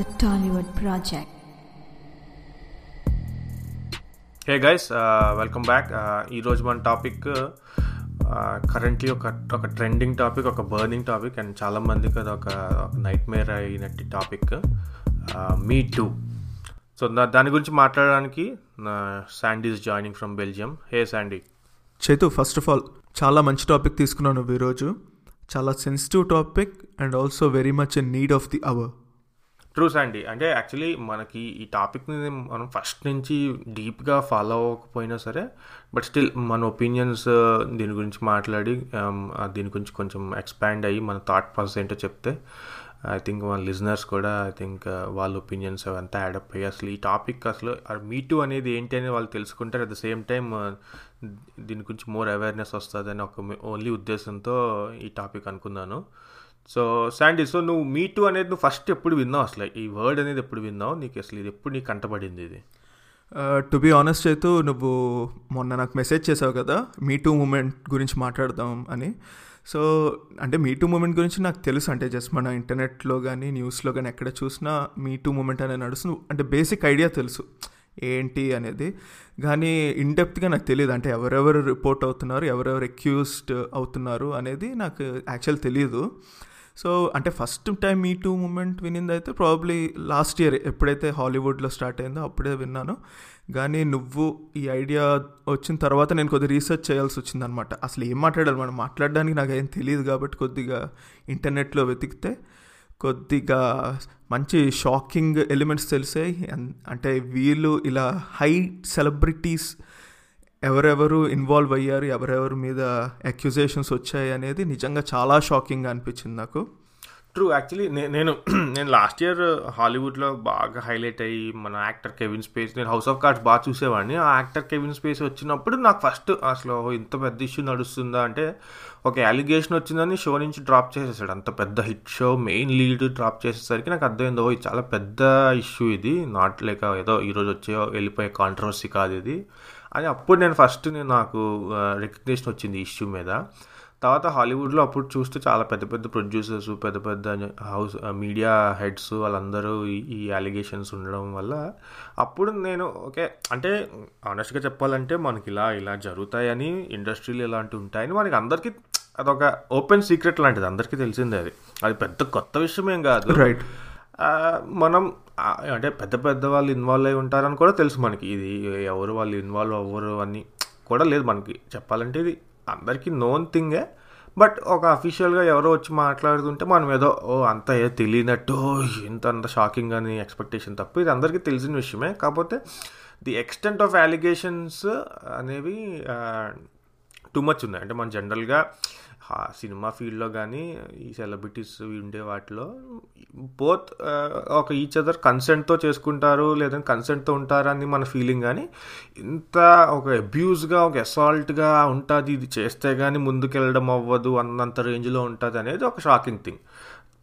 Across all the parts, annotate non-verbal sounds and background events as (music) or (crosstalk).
the Tollywood Project. Hey guys welcome back ఈరోజు మన topic currently ఒక ఒక ట్రెండింగ్ టాపిక్ ఒక బర్నింగ్ టాపిక్ అండ్ చాలా మందికి అది ఒక నైట్ మేర్ అయినట్టు టాపిక్ మీ టూ సో దాని గురించి మాట్లాడడానికి Sandy is joining from Belgium hey Sandy Chaitu first of all చాలా మంచి టాపిక్ తీసుకున్నావు నువ్వు ఈరోజు. చాలా sensitive topic and also very much a need of the hour true అండి అంటే యాక్చువల్లీ మనకి ఈ టాపిక్ని మనం ఫస్ట్ నుంచి డీప్గా ఫాలో అవ్వకపోయినా సరే బట్ స్టిల్ మన ఒపీనియన్స్ uh, దీని గురించి మాట్లాడి um, దీని గురించి కొంచెం ఎక్స్పాండ్ అయ్యి మన థాట్ ప్రాసెస్ ఏంటో చెప్తే ఐ థింక్ మన లిజనర్స్ కూడా ఐ థింక్ uh, వాళ్ళ ఒపీనియన్స్ అవంతా యాడప్ అయ్యి అసలు ఈ టాపిక్ అసలు మీ టూ అనేది ఏంటి అని వాళ్ళు తెలుసుకుంటారు. అట్ ద సేమ్ టైం దీని గురించి మోర్ అవేర్నెస్ వస్తుందని ఒక ఓన్లీ ఉద్దేశంతో ఈ టాపిక్ అనుకున్నాను. సో శాండీ సో నువ్వు మీ టూ అనేది నువ్వు ఫస్ట్ ఎప్పుడు విన్నావు అసలు? ఈ వర్డ్ అనేది ఎప్పుడు విన్నావు? నీకు అసలు ఇది ఎప్పుడు నీకు కంటపడింది ఇది? టు బి ఆనెస్ట్ అయితే నువ్వు మొన్న నాకు మెసేజ్ చేసావు కదా మీ టూ మూమెంట్ గురించి మాట్లాడదాం అని. సో అంటే మీ టూ మూమెంట్ గురించి నాకు తెలుసు. అంటే జస్ట్ మన ఇంటర్నెట్లో కానీ న్యూస్లో కానీ ఎక్కడ చూసినా మీ టూ మూమెంట్ అనేది నడుస్తుంది. అంటే బేసిక్ ఐడియా తెలుసు ఏంటి అనేది. కానీ ఇన్డెప్త్గా నాకు తెలియదు అంటే ఎవరెవరు రిపోర్ట్ అవుతున్నారు ఎవరెవరు ఎక్యూస్డ్ అవుతున్నారు అనేది నాకు యాక్చువల్ తెలియదు సో అంటే first time me too moment వినింది అయితే ప్రాబ్లీ లాస్ట్ ఇయర్ ఎప్పుడైతే హాలీవుడ్లో స్టార్ట్ అయిందో అప్పుడే విన్నాను. కానీ నువ్వు ఈ ఐడియా వచ్చిన తర్వాత నేను కొద్దిగా రీసెర్చ్ చేయాల్సి వచ్చిందనమాట అసలు ఏం మాట్లాడాలి మనం? మాట్లాడడానికి నాకు ఏం తెలియదు కాబట్టి కొద్దిగా ఇంటర్నెట్లో వెతికితే కొద్దిగా మంచి షాకింగ్ ఎలిమెంట్స్ తెలిసాయి. అంటే వీళ్ళు ఇలా హై సెలబ్రిటీస్ ఎవరెవరు ఇన్వాల్వ్ అయ్యారు ఎవరెవరి మీద అక్యుజేషన్స్ వచ్చాయి అనేది నిజంగా చాలా షాకింగ్ అనిపించింది నాకు. ట్రూ యాక్చువల్లీ నేను (clears throat) నేను లాస్ట్ ఇయర్ హాలీవుడ్లో బాగా హైలైట్ అయ్యి మన యాక్టర్ కెవిన్ స్పేస్ నేను హౌస్ ఆఫ్ కార్డ్స్ బాగా చూసేవాడిని. ఆ యాక్టర్ కెవిన్ స్పేస్ వచ్చినప్పుడు నాకు ఫస్ట్ అసలు ఇంత పెద్ద ఇష్యూ నడుస్తుందా అంటే ఒక అలిగేషన్ వచ్చిందని షో నుంచి డ్రాప్ చేసేసాడు. అంత పెద్ద hit show main lead drop చేసేసరికి నాకు అర్థమైంది ఓ ఇది చాలా పెద్ద ఇష్యూ ఇది. నాట్ లేక ఏదో ఈరోజు వచ్చే వెళ్ళిపోయే కాంట్రవర్సీ కాదు ఇది. అని అప్పుడు నేను ఫస్ట్ నేను నాకు రికగ్నేషన్ వచ్చింది ఇష్యూ మీద. తర్వాత హాలీవుడ్లో అప్పుడు చూస్తే చాలా పెద్ద పెద్ద ప్రొడ్యూసర్స్ పెద్ద పెద్ద హౌస్ మీడియా హెడ్స్ వాళ్ళందరూ ఈ అలిగేషన్స్ ఉండడం వల్ల అప్పుడు నేను ఓకే అంటే ఆనెస్ట్గా చెప్పాలంటే మనకి ఇలా ఇలా జరుగుతాయని ఇండస్ట్రీలు ఇలాంటివి ఉంటాయని మనకి అందరికీ అదొక ఓపెన్ సీక్రెట్ లాంటిది. అందరికీ తెలిసిందే అది. అది పెద్ద కొత్త విషయం ఏం కాదు. రైట్ మనం అంటే పెద్ద పెద్ద వాళ్ళు ఇన్వాల్వ్ అయి ఉంటారని కూడా తెలుసు మనకి. ఇది ఎవరు వాళ్ళు ఇన్వాల్వ్ అవ్వరు అని కూడా లేదు మనకి. చెప్పాలంటే ఇది అందరికీ నోన్ థింగే బట్ ఒక అఫీషియల్గా ఎవరో వచ్చి మాట్లాడుతుంటే మనం ఏదో ఓ అంత ఏదో తెలియనట్టు ఇంత అంత షాకింగ్ అని ఎక్స్పెక్టేషన్ తప్ప ఇది అందరికీ తెలిసిన విషయమే. కాకపోతే ది ఎక్స్టెంట్ ఆఫ్ అలిగేషన్స్ అనేవి టూ మచ్ ఉన్నాయి. అంటే మన జనరల్గా సినిమా ఫీల్డ్లో కానీ ఈ సెలబ్రిటీస్ ఉండే వాటిలో బోత్ ఒక ఈచ్ అదర్ కన్సెంట్తో చేసుకుంటారు లేదంటే కన్సెంట్తో ఉంటారని మన ఫీలింగ్ కానీ ఇంత ఒక అబ్యూస్గా ఒక అసాల్ట్గా ఉంటుంది ఇది చేస్తే కానీ ముందుకెళ్ళడం అవ్వదు అన్నంత రేంజ్లో ఉంటుంది అనేది ఒక షాకింగ్ థింగ్.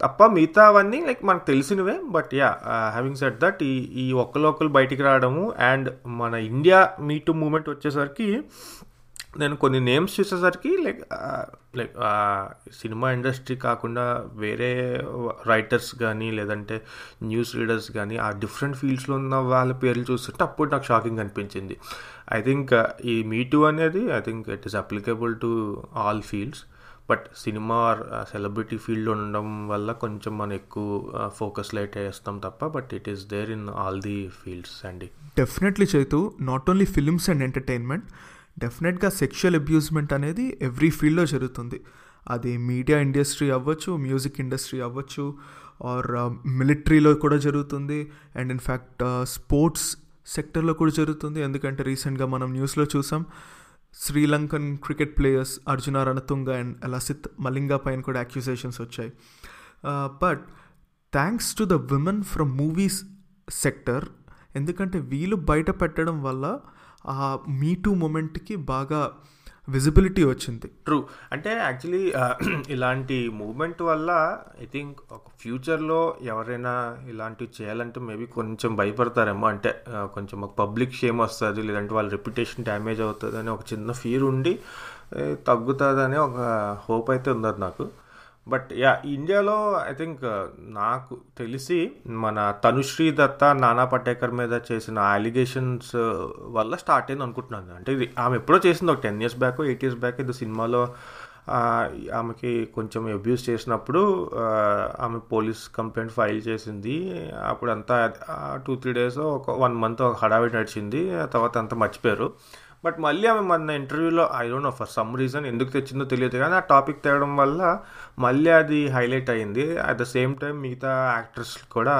తప్ప మిగతావన్నీ లైక్ మనకు తెలిసినవే but yeah having set that ఈ ఈ ఒక్కలోకలు బయటికి రావడము అండ్ మన ఇండియా మీటు మూమెంట్ వచ్చేసరికి నేను కొన్ని నేమ్స్ చూసేసరికి లైక్ లైక్ సినిమా ఇండస్ట్రీ కాకుండా వేరే రైటర్స్ కానీ లేదంటే న్యూస్ రీడర్స్ కానీ ఆ డిఫరెంట్ ఫీల్డ్స్లో ఉన్న వాళ్ళ పేర్లు చూస్తుంటే అప్పుడు నాకు షాకింగ్ అనిపించింది. ఐ థింక్ ఈ మీ టూ అనేది I think it is applicable to all fields but cinema or celebrity field ఉండడం వల్ల కొంచెం మనం ఎక్కువ ఫోకస్ లైట్ వేస్తాం తప్ప but it is there in all the fields అండి definitely Chaitu not only films and entertainment డెఫినెట్గా సెక్షువల్ అబ్యూస్మెంట్ అనేది ఎవ్రీ ఫీల్డ్లో జరుగుతుంది. అది మీడియా ఇండస్ట్రీ అవ్వచ్చు మ్యూజిక్ ఇండస్ట్రీ అవ్వచ్చు ఆర్ మిలిటరీలో uh, కూడా జరుగుతుంది. అండ్ ఇన్ఫ్యాక్ట్ స్పోర్ట్స్ సెక్టర్లో కూడా జరుగుతుంది. ఎందుకంటే రీసెంట్గా మనం న్యూస్లో చూసాం Sri Lankan cricket players Arjuna Ranatunga and Lasith Malinga పైన కూడా యాక్యుసేషన్స్ వచ్చాయి. But thanks to the women from movies sector ఎందుకంటే వీళ్ళు బయట పెట్టడం వల్ల ఆ మీ టూ మూమెంట్కి బాగా విజిబిలిటీ వచ్చింది. ట్రూ అంటే యాక్చువల్లీ (clears throat) ఇలాంటి మూమెంట్ వల్ల ఐ థింక్ ఒక ఫ్యూచర్లో ఎవరైనా ఇలాంటివి చేయాలంటే మేబీ కొంచెం భయపడతారేమో. అంటే కొంచెం ఒక పబ్లిక్ షేమ్ వస్తుంది లేదంటే వాళ్ళ రెప్యుటేషన్ డ్యామేజ్ అవుతుంది అని ఒక చిన్న ఫీర్ ఉండి తగ్గుతుందని ఒక హోప్ అయితే ఉన్నది నాకు. బట్ యా ఇండియాలో ఐ థింక్ నాకు తెలిసి మన తనుశ్రీ దత్త నానా పటేకర్ మీద చేసిన అలిగేషన్స్ వల్ల స్టార్ట్ అయింది అనుకుంటున్నాను. అంటే ఇది ఆమె ఎప్పుడో చేసింది ఒక ten years back eight years back ఇది సినిమాలో ఆమెకి కొంచెం అబ్యూస్ చేసినప్పుడు ఆమె పోలీస్ కంప్లైంట్ ఫైల్ చేసింది. అప్పుడు అంతా టూ త్రీ డేస్ ఒక వన్ మంత్ ఒక హడావిడి నడిచింది. ఆ తర్వాత అంతా మర్చిపోయారు. బట్ మళ్ళీ ఆమె మన ఇంటర్వ్యూలో I don't know for some reason ఎందుకు తెచ్చిందో తెలియదు. కానీ ఆ టాపిక్ తేవడం వల్ల మళ్ళీ అది హైలైట్ అయింది. అట్ ద సేమ్ టైం మిగతా యాక్టర్స్ కూడా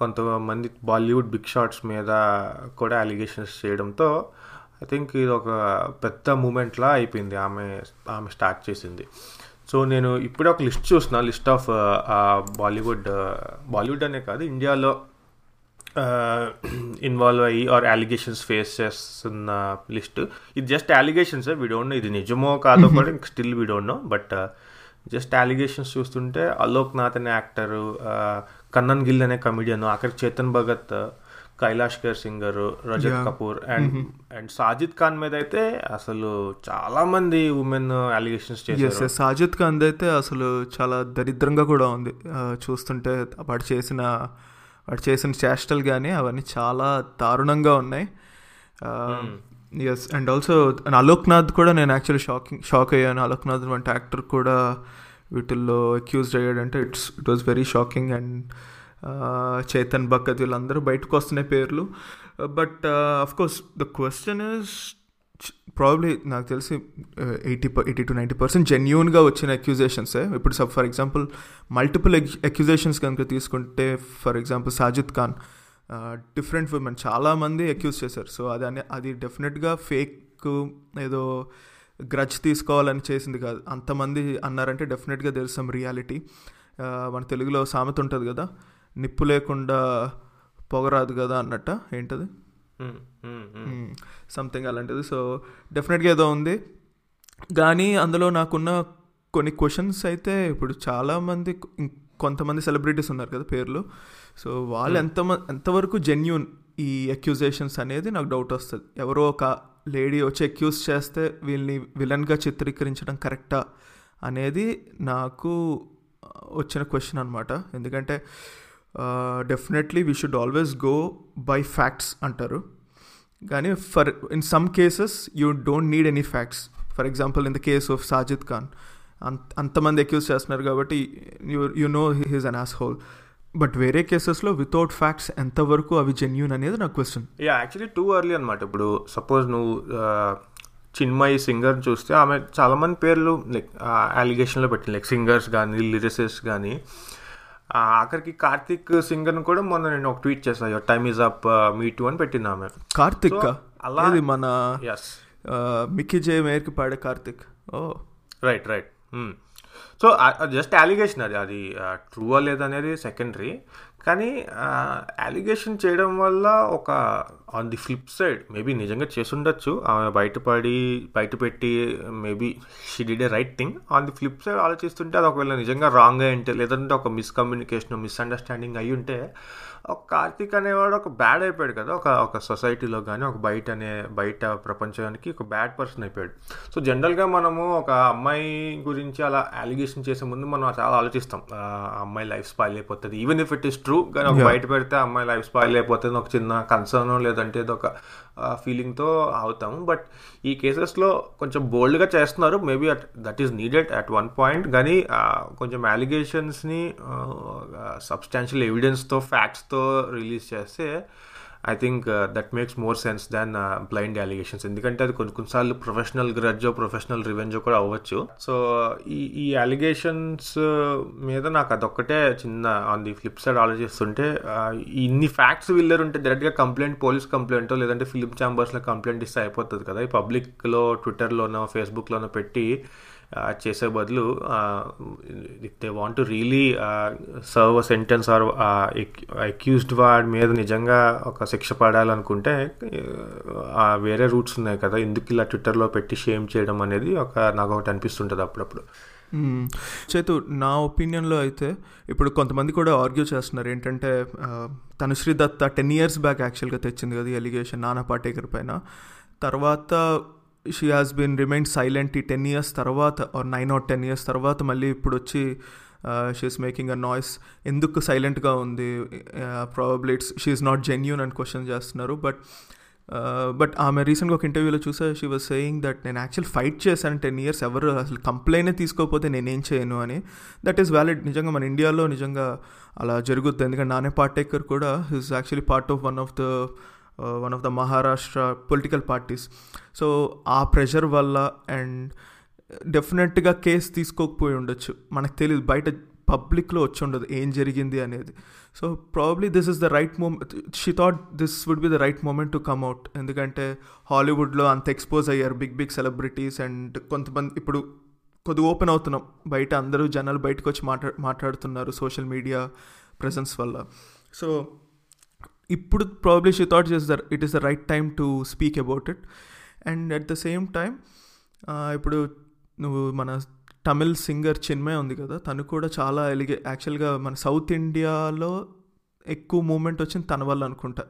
కొంతమంది బాలీవుడ్ బిగ్ షాట్స్ మీద కూడా అలిగేషన్స్ చేయడంతో ఐ థింక్ ఇది ఒక పెద్ద మూమెంట్లా అయిపోయింది ఆమె ఆమె స్టార్ట్ చేసింది. సో నేను ఇప్పుడే ఒక లిస్ట్ చూసిన లిస్ట్ ఆఫ్ బాలీవుడ్ బాలీవుడ్ అనే కాదు ఇండియాలో (clears throat) ఇన్వాల్వ్ అయ్యి ఆర్ అలిగేషన్స్ ఫేస్ చేస్తున్న లిస్ట్. ఇది just allegations we don't know ఇది నిజమో కాదో కూడా still we don't know but just allegations చూస్తుంటే అలోక్ నాథ్ అనే యాక్టర్ కన్నన్ గిల్ అనే కమిడియన్ అక్కడ Chetan Bhagat Kailash Kher singer Rajat. Kapoor and and Sajid Khan మీద అయితే అసలు చాలా మంది ఉమెన్ అలిగేషన్స్ చేశారు. సాజిద్ ఖాన్ అయితే అసలు చాలా దరిద్రంగా కూడా ఉంది. చూస్తుంటే వాడు చేసిన వాడు చేసిన చేష్టలు కానీ అవన్నీ చాలా దారుణంగా ఉన్నాయి. ఎస్ అండ్ ఆల్సో అలోక్నాథ్ కూడా నేను యాక్చువల్లీ షాకింగ్ షాక్ అయ్యాను. అలోక్నాథ్ వంటి యాక్టర్ కూడా వీటిల్లో accused అయ్యాడంటే it's it was very shocking and Chetan Bhagat వీళ్ళందరూ బయటకు వస్తున్నాయి పేర్లు. But of course the question is probably నాకు తెలిసి eighty eighty to ninety percent జెన్యున్గా వచ్చిన అక్యూజేషన్సే eh? ఇప్పుడు సబ్ ఫర్ ఎగ్జాంపుల్ మల్టిపుల్ అక్యూజేషన్స్ కనుక తీసుకుంటే for example Sajid Khan different women చాలామంది అక్యూజ్ చేశారు. సో అది అని అది డెఫినెట్గా ఫేక్ ఏదో గ్రచ్ తీసుకోవాలని చేసింది కాదు. అంతమంది అన్నారంటే డెఫినెట్గా దెర్ సమ్ రియాలిటీ మన తెలుగులో సామెత ఉంటుంది కదా నిప్పు లేకుండా పొగరాదు కదా అన్నట్ట ఏంటది? సంథింగ్ అలాంటిది. సో డెఫినెట్గా ఏదో ఉంది. కానీ అందులో నాకున్న కొన్ని క్వశ్చన్స్ అయితే ఇప్పుడు చాలామంది కొంతమంది సెలబ్రిటీస్ ఉన్నారు కదా పేర్లు. సో వాళ్ళు ఎంత ఎంతవరకు జెన్యున్ ఈ అక్యూజేషన్స్ అనేది నాకు డౌట్ వస్తుంది. ఎవరో ఒక లేడీ వచ్చి అక్యూజ్ చేస్తే వీళ్ళని విలన్గా చిత్రీకరించడం కరెక్టా అనేది నాకు వచ్చిన క్వశ్చన్ అనమాట ఎందుకంటే definitely we should always go by facts అంటారు. కానీ for in some cases you don't need any facts for example in the case of Sajid Khan అంత అంతమంది అక్యూజ్ చేస్తున్నారు కాబట్టి you you know he's an asshole but వేరే కేసెస్లో without facts ఎంతవరకు అవి జెన్యున్ అనేది నా question yeah actually too early అనమాట ఇప్పుడు సపోజ్ నువ్వు uh, చిన్మయి సింగర్ చూస్తే ఆమె చాలామంది పేర్లు లైక్ అలిగేషన్లో పెట్టింది. లైక్ సింగర్స్ కానీ లిరిసిస్ట్ కానీ ఆఖరికి కార్తిక్ సింగర్ని కూడా మొన్న నేను ఒక ట్వీట్ చేశాను. Your time is up me too అని పెట్టింది ఆమె. కార్తిక్ అలా- మన మిక్కీ జే మేయర్కి పాడే Karthik? Oh. Right right so just allegation అది. అది ట్రూ లేదనేది సెకండరీ కానీ అలిగేషన్ చేయడం వల్ల ఒక on the flip side maybe నిజంగా చేసుండొచ్చు. ఆమె బయటపడి బయట పెట్టి maybe she did a right thing on the flip side ఆలోచిస్తుంటే అది ఒకవేళ నిజంగా రాంగ్ అయి ఉంటే లేదంటే ఒక మిస్కమ్యూనికేషన్ మిస్అండర్స్టాండింగ్ అయి ఉంటే ఒక కార్తీక్ అనేవాడు ఒక బ్యాడ్ అయిపోయాడు కదా. ఒక ఒక సొసైటీలో కానీ ఒక బయట అనే బయట ప్రపంచానికి ఒక బ్యాడ్ పర్సన్ అయిపోయాడు. సో జనరల్గా మనము ఒక అమ్మాయి గురించి అలా అలిగేషన్ చేసే ముందు మనం చాలా ఆలోచిస్తాం. అమ్మాయి లైఫ్ స్పాయిల్ అయిపోతుంది. Even if it is true కానీ ఒక బయట పెడితే అమ్మాయి లైఫ్ స్పాయిల్ అయిపోతుంది. ఒక చిన్న కన్సర్న్ లేదంటే ఇది ఒక ఫీలింగ్తో అవుతాము. బట్ ఈ కేసెస్లో కొంచెం బోల్డ్గా చేస్తున్నారు. Maybe at that is needed at one point కానీ కొంచెం అలిగేషన్స్ని సబ్స్టాన్షియల్ ఎవిడెన్స్తో ఫ్యాక్ట్స్తో రిలీజ్ చేస్తే I think that makes more sense than blind allegations ఎందుకంటే అది కొన్ని కొన్నిసార్లు ప్రొఫెషనల్ గ్రడ్జో ప్రొఫెషనల్ రివెంజో కూడా అవ్వచ్చు. సో ఈ ఈ అలిగేషన్స్ uh, మీద నాకు అదొక్కటే చిన్న ఆన్ ది ఫ్లిప్ సైడ్ ఆలోచిస్తుంటే uh, ఇన్ని ఫ్యాక్ట్స్ వీళ్ళరుంటే డైరెక్ట్గా కంప్లైంట్ పోలీస్ కంప్లైంటో లేదంటే ఫిలిం ఛాంబర్స్లో కంప్లైంట్ ఇస్తే అయిపోతుంది కదా. ఈ పబ్లిక్లో ట్విట్టర్లోనో ఫేస్బుక్లోనో పెట్టి చేసే బదులు if they want to really serve sentence or accused వాడి మీద నిజంగా ఒక శిక్ష పడాలనుకుంటే వేరే రూట్స్ ఉన్నాయి కదా. ఎందుకు ఇలా ట్విట్టర్లో పెట్టి షేమ్ చేయడం అనేది ఒక నాకు ఒకటి అనిపిస్తుంటుంది అప్పుడప్పుడు. చేతు నా ఒపీనియన్లో అయితే ఇప్పుడు కొంతమంది కూడా ఆర్గ్యూ చేస్తున్నారు. ఏంటంటే Tanushree Dutta ten years back యాక్చువల్గా తెచ్చింది కదా ఎలిగేషన్ నానా పాటేకర్ పైన. తర్వాత she has been remain silent ఈ టెన్ ఇయర్స్ తర్వాత or nine or ten years తర్వాత మళ్ళీ ఇప్పుడు వచ్చి షీఈస్ మేకింగ్ అ నాయిస్ ఎందుకు సైలెంట్గా ఉంది? Probably it's she's not genuine అని క్వశ్చన్ చేస్తున్నారు. బట్ బట్ uh, ఆమె రీసెంట్గా ఒక ఇంటర్వ్యూలో చూసా షీ వాజ్ సేయింగ్ దట్ నేను యాక్చువల్ ఫైట్ చేశాను టెన్ ఇయర్స్ ఎవరు అసలు కంప్లైంట్ తీసుకోకపోతే నేనేం చేయను అని. దట్ ఈస్ వ్యాలిడ్ నిజంగా మన ఇండియాలో నిజంగా అలా జరుగుతుంది ఎందుకంటే నానే పాటేకర్ కూడా his actually part of one of the one of the Maharashtra political parties so ఆ ప్రెషర్ వల్ల అండ్ డెఫినెట్గా కేసు తీసుకోకపోయి ఉండొచ్చు. మనకు తెలియదు బయట పబ్లిక్లో వచ్చి ఉండదు ఏం జరిగింది అనేది. So probably this is the right moment she thought this would be the right moment to come out ఎందుకంటే హాలీవుడ్లో అంత ఎక్స్పోజ్ అయ్యారు బిగ్ బిగ్ సెలబ్రిటీస్ అండ్ కొంతమంది ఇప్పుడు కొద్దిగా ఓపెన్ అవుతున్నాం. బయట అందరూ జనాలు బయటకు వచ్చి మాట్లా మాట్లాడుతున్నారు సోషల్ మీడియా ప్రెజెన్స్ వల్ల. సో ఇప్పుడు ప్రాబ్లీ షీ థాట్ చేస్ there it is the right time to speak about it and at the same time ఇప్పుడు నువ్వు మన తమిళ్ సింగర్ చిన్మయ్ ఉంది కదా తను కూడా చాలా ఎలిగే యాక్చువల్గా మన సౌత్ ఇండియాలో ఎక్కువ మూమెంట్ వచ్చింది తన వల్ల అనుకుంటా.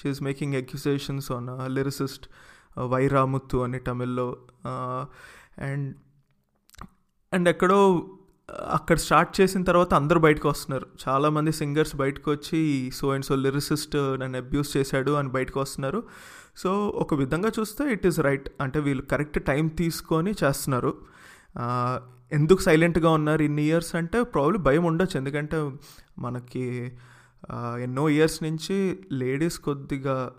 She's making accusations on lyricist Vairamuthu అని తమిళ్ళో uh, అండ్ అండ్ ఎక్కడో అక్కడ స్టార్ట్ చేసిన తర్వాత అందరూ బయటకు వస్తున్నారు. చాలామంది సింగర్స్ బయటకు వచ్చి సో అండ్ సో లిరిసిస్ట్ నన్ను అబ్యూస్ చేశాడు అని బయటకు వస్తున్నారు. సో ఒక విధంగా చూస్తే ఇట్ ఈస్ రైట్. అంటే వీళ్ళు కరెక్ట్ టైం తీసుకొని చేస్తున్నారు. ఎందుకు సైలెంట్గా ఉన్నారు ఇన్ని ఇయర్స్ అంటే ప్రాబ్లీ భయం ఉండొచ్చు. ఎందుకంటే మనకి ఎన్నో ఇయర్స్ నుంచి లేడీస్ కొద్దిగా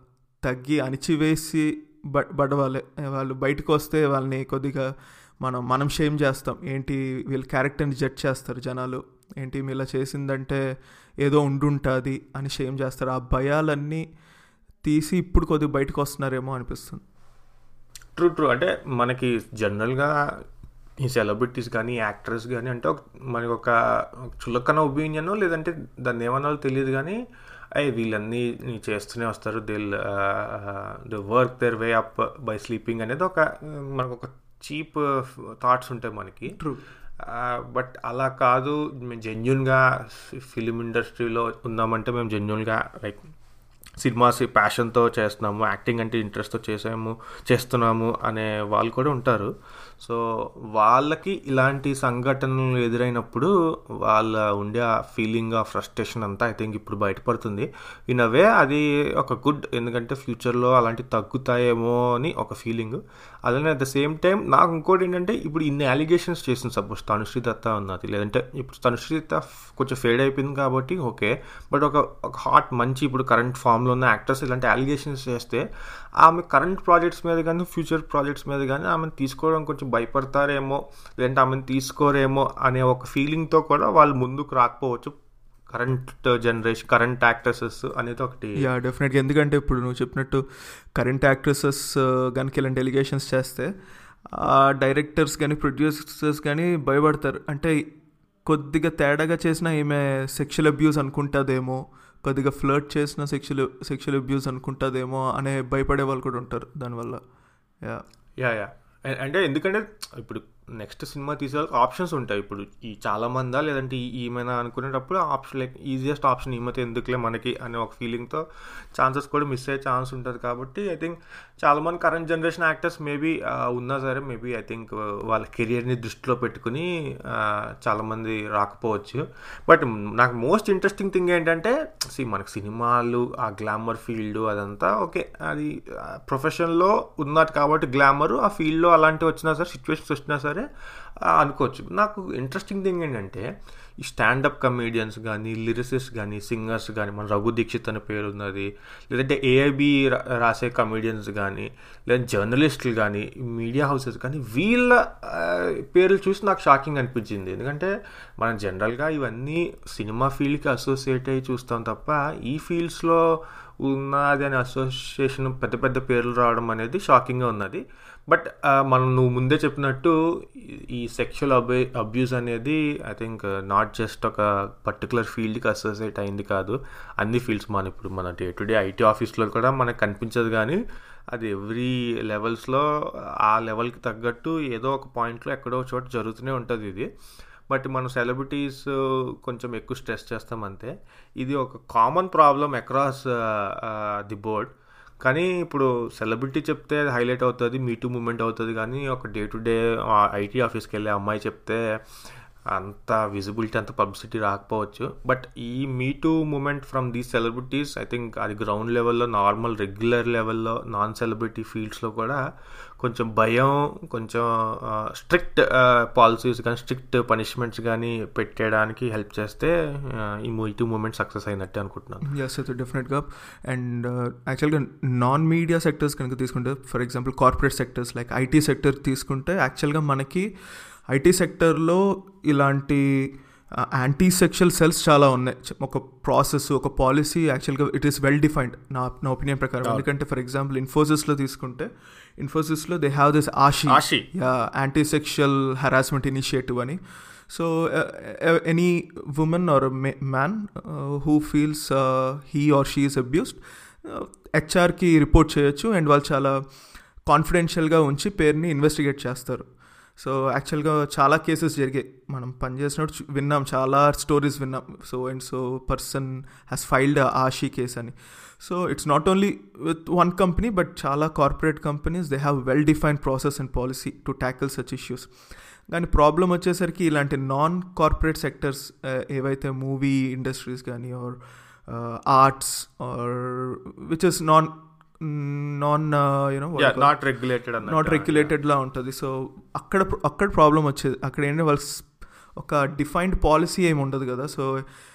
తగ్గి అణిచివేసి బ బడవాలి. వాళ్ళు బయటకు వస్తే వాళ్ళని కొద్దిగా మనం మనం షేమ్ చేస్తాం. ఏంటి వీళ్ళ క్యారెక్టర్ని జడ్జ్ చేస్తారు జనాలు? ఏంటి ఇలా చేసిందంటే ఏదో ఉండుంటుంది అని షేమ్ చేస్తారు. ఆ భయాలన్నీ తీసి ఇప్పుడు కొద్దిగా బయటకు వస్తున్నారేమో అనిపిస్తుంది. ట్రూ ట్రూ అంటే మనకి జనరల్గా ఈ సెలబ్రిటీస్ కానీ యాక్టర్స్ కానీ అంటే మనకి ఒక చులకన ఒపీనియన్ లేదంటే దాన్ని ఏమన్నా తెలియదు కానీ అయ్యి వీళ్ళన్నీ చేస్తూనే వస్తారు. Till the work their way up by sleeping అనేది ఒక మనకు ఒక చీప్ థాట్స్ ఉంటాయి మనకి. ట్రూ బట్ అలా కాదు మేము జెన్యున్గా ఫిలిం ఇండస్ట్రీలో ఉన్నామంటే మేము జెన్యున్గా లైక్ సినిమాస్ ప్యాషన్తో చేస్తున్నాము యాక్టింగ్ అంటే ఇంట్రెస్ట్తో చేసాము చేస్తున్నాము అనే వాళ్ళు కూడా ఉంటారు. సో వాళ్ళకి ఇలాంటి సంఘటనలు ఎదురైనప్పుడు వాళ్ళ ఉండే ఆ ఫీలింగ్ ఆ ఫ్రస్ట్రేషన్ అంతా ఐ థింక్ ఇప్పుడు బయటపడుతుంది. ఇన్ అవే అది ఒక గుడ్ ఎందుకంటే ఫ్యూచర్లో అలాంటివి తగ్గుతాయేమో అని ఒక ఫీలింగ్ అలానే అట్ ద సేమ్ టైం నాకు ఇంకోటి ఏంటంటే ఇప్పుడు ఇన్ని అలిగేషన్స్ చేసింది సపోజ్ తనుశ్రీ దత్త ఉన్నది లేదంటే ఇప్పుడు తనుశ్రీ దత్త కొంచెం ఫేడ్ అయిపోయింది కాబట్టి ఓకే. బట్ ఒక ఒక హాట్ మంచి ఇప్పుడు కరెంట్ ఫామ్లో ఉన్న యాక్టర్స్ ఇలాంటి అలిగేషన్స్ చేస్తే ఆమె కరెంట్ ప్రాజెక్ట్స్ మీద కానీ ఫ్యూచర్ ప్రాజెక్ట్స్ మీద కానీ ఆమెను తీసుకోవడం కొంచెం భయపడతారేమో లేదంటే ఆమెను తీసుకోరేమో అనే ఒక ఫీలింగ్తో కూడా వాళ్ళు ముందుకు రాకపోవచ్చు. కరెంట్ జనరేషన్ కరెంట్ యాక్ట్రెసెస్ అనేది ఒకటి. యా డెఫినెట్గా ఎందుకంటే ఇప్పుడు నువ్వు చెప్పినట్టు కరెంట్ యాక్ట్రెసెస్ కనుక ఇలాంటి ఎలిగేషన్స్ చేస్తే ఆ డైరెక్టర్స్ కానీ ప్రొడ్యూసర్స్ కానీ భయపడతారు. అంటే కొద్దిగా తేడాగా చేసిన ఈమె సెక్షువల్ అబ్యూస్ అనుకుంటుందేమో కొద్దిగా ఫ్లర్ట్ చేసిన సెక్షువల్ సెక్షువల్ అబ్యూస్ అనుకుంటుందేమో అనే భయపడే వాళ్ళు కూడా ఉంటారు దానివల్ల. యా యా యా అంటే ఎందుకంటే ఇప్పుడు నెక్స్ట్ సినిమా తీసే ఆప్షన్స్ ఉంటాయి. ఇప్పుడు ఈ చాలా మందా లేదంటే ఈమెనా అనుకునేటప్పుడు ఆప్షన్ లైక్ ఈజియెస్ట్ ఆప్షన్ ఈమెతో ఎందుకులే మనకి అనే ఒక ఫీలింగ్తో ఛాన్సెస్ కూడా మిస్ అయ్యే ఛాన్స్ ఉంటుంది కాబట్టి ఐ థింక్ చాలామంది కరెంట్ జనరేషన్ యాక్టర్స్ మేబీ ఉన్నా సరే మేబీ ఐ థింక్ వాళ్ళ కెరియర్ని దృష్టిలో పెట్టుకుని చాలామంది రాకపోవచ్చు. బట్ నాకు మోస్ట్ ఇంట్రెస్టింగ్ థింగ్ ఏంటంటే సి మనకి సినిమాలు ఆ గ్లామర్ ఫీల్డ్ అదంతా ఓకే అది ప్రొఫెషన్లో ఉన్నది కాబట్టి గ్లామరు ఆ ఫీల్డ్లో అలాంటివి వచ్చినా సరే సిచ్యువేషన్స్ వచ్చినా సరే అనుకోవచ్చు. నాకు ఇంట్రెస్టింగ్ థింగ్ ఏంటంటే ఈ స్టాండప్ కమేడియన్స్ కానీ లిరిసిస్ట్ కానీ సింగర్స్ కానీ మన రఘు దీక్షిత్ అనే పేరు ఉన్నది లేదంటే ఏఐబి రాసే కమేడియన్స్ కానీ లేదా జర్నలిస్టులు కానీ మీడియా హౌసెస్ కానీ వీళ్ళ పేర్లు చూసి నాకు షాకింగ్ అనిపించింది. ఎందుకంటే మనం జనరల్గా ఇవన్నీ సినిమా ఫీల్డ్కి అసోసియేట్ అయ్యి చూస్తాం తప్ప ఈ ఫీల్డ్స్లో ఉన్నది అనే అసోసియేషన్ పెద్ద పెద్ద పేర్లు రావడం అనేది షాకింగ్గా ఉన్నది. బట్ మనం నువ్వు ముందే చెప్పినట్టు ఈ సెక్షువల్ అబ్యూ అబ్యూస్ అనేది ఐ థింక్ నాట్ జస్ట్ ఒక పర్టికులర్ ఫీల్డ్కి అసోసియేట్ అయింది కాదు. అన్ని ఫీల్డ్స్ మన ఇప్పుడు మన డే టు డే ఐటీ ఆఫీస్లో కూడా మనకు కనిపించదు కానీ అది ఎవ్రీ లెవెల్స్లో ఆ లెవెల్కి తగ్గట్టు ఏదో ఒక పాయింట్లో ఎక్కడో చోట జరుగుతూనే ఉంటుంది ఇది. బట్ మనం సెలబ్రిటీస్ కొంచెం ఎక్కువ స్ట్రెస్ చేస్తాం అంతే. ఇది ఒక common problem across the board. కానీ ఇప్పుడు సెలబ్రిటీ చెప్తే హైలైట్ అవుతుంది మీ టూ మూమెంట్ అవుతుంది. కానీ ఒక డే టు డే ఐటీ ఆఫీస్కి వెళ్ళే అమ్మాయి చెప్తే అంత విజిబిలిటీ అంత పబ్లిసిటీ రాకపోవచ్చు. బట్ ఈ me too moment from these celebrities I think అది గ్రౌండ్ లెవెల్లో నార్మల్ రెగ్యులర్ లెవెల్లో నాన్ సెలబ్రిటీ ఫీల్డ్స్లో కూడా కొంచెం భయం కొంచెం స్ట్రిక్ట్ పాలసీస్ కానీ స్ట్రిక్ట్ పనిష్మెంట్స్ కానీ పెట్టేయడానికి హెల్ప్ చేస్తే ఈ మీ టూ మూమెంట్ సక్సెస్ అయినట్టే అనుకుంటున్నాను. ఎస్ అయితే డెఫినెట్గా అండ్ యాక్చువల్గా నాన్ మీడియా సెక్టర్స్ కనుక తీసుకుంటే for example corporate sectors like IT sector తీసుకుంటే యాక్చువల్గా మనకి ఐటీ సెక్టర్లో ఇలాంటి యాంటీ సెక్షువల్ సెల్స్ చాలా ఉన్నాయి. ఒక ప్రాసెస్ ఒక పాలసీ యాక్చువల్గా ఇట్ ఈస్ వెల్ డిఫైన్డ్ నా నా ఒపీనియన్ ప్రకారం. ఎందుకంటే ఫర్ ఎగ్జాంపుల్ ఇన్ఫోసిస్లో తీసుకుంటే ఇన్ఫోసిస్లో they have this Ashi anti sexual harassment initiative అని. So any women or man who feels he or she is abused హెచ్ఆర్కి report చేయొచ్చు అండ్ వాళ్ళు చాలా కాన్ఫిడెన్షియల్గా ఉంచి పేరుని ఇన్వెస్టిగేట్ చేస్తారు. సో యాక్చువల్గా చాలా కేసెస్ జరిగాయి. మనం పనిచేసినప్పుడు విన్నాం చాలా స్టోరీస్ విన్నాం. So and so person has filed ఆషీ case అని. So it's not only with one company but చాలా corporate companies they have well defined process and policy to tackle such issues. కానీ ప్రాబ్లం వచ్చేసరికి ఇలాంటి నాన్ కార్పొరేట్ సెక్టర్స్ ఏవైతే movie industries కానీ or arts or which is non non you know not regulated not రెగ్యులేటెడ్లా ఉంటుంది. So అక్కడ అక్కడ problem వచ్చేది. అక్కడ ఏంటంటే వాళ్ళు ఒక డిఫైన్డ్ పాలసీ ఏమి ఉండదు కదా. సో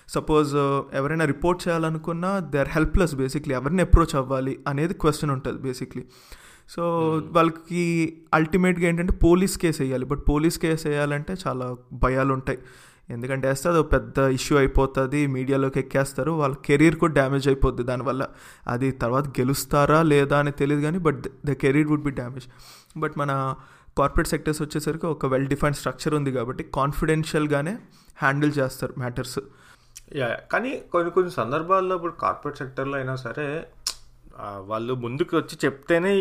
సపోజ్ ఎవరైనా రిపోర్ట్ చేయాలనుకున్నా దే ఆర్ హెల్ప్లెస్ బేసిక్లీ ఎవరిని అప్రోచ్ అవ్వాలి అనేది క్వశ్చన్ ఉంటుంది బేసిక్లీ సో వాళ్ళకి అల్టిమేట్గా ఏంటంటే పోలీస్ కేసు వేయాలి. బట్ పోలీస్ కేసు వేయాలంటే చాలా భయాలు ఉంటాయి ఎందుకంటే వేస్తే అది పెద్ద ఇష్యూ అయిపోతుంది మీడియాలోకి ఎక్కేస్తారు వాళ్ళ కెరీర్ కూడా డ్యామేజ్ అయిపోద్ది దానివల్ల. అది తర్వాత గెలుస్తారా లేదా అని తెలియదు కానీ but the career would be damage. But మన కార్పొరేట్ సెక్టర్స్ వచ్చేసరికి ఒక వెల్ డిఫైన్డ్ స్ట్రక్చర్ ఉంది కాబట్టి కాన్ఫిడెన్షియల్గానే హ్యాండిల్ చేస్తారు మ్యాటర్స్. యా కానీ కొన్ని కొన్ని సందర్భాల్లో ఇప్పుడు కార్పొరేట్ సెక్టర్లో అయినా సరే వాళ్ళు ముందుకు వచ్చి చెప్తేనే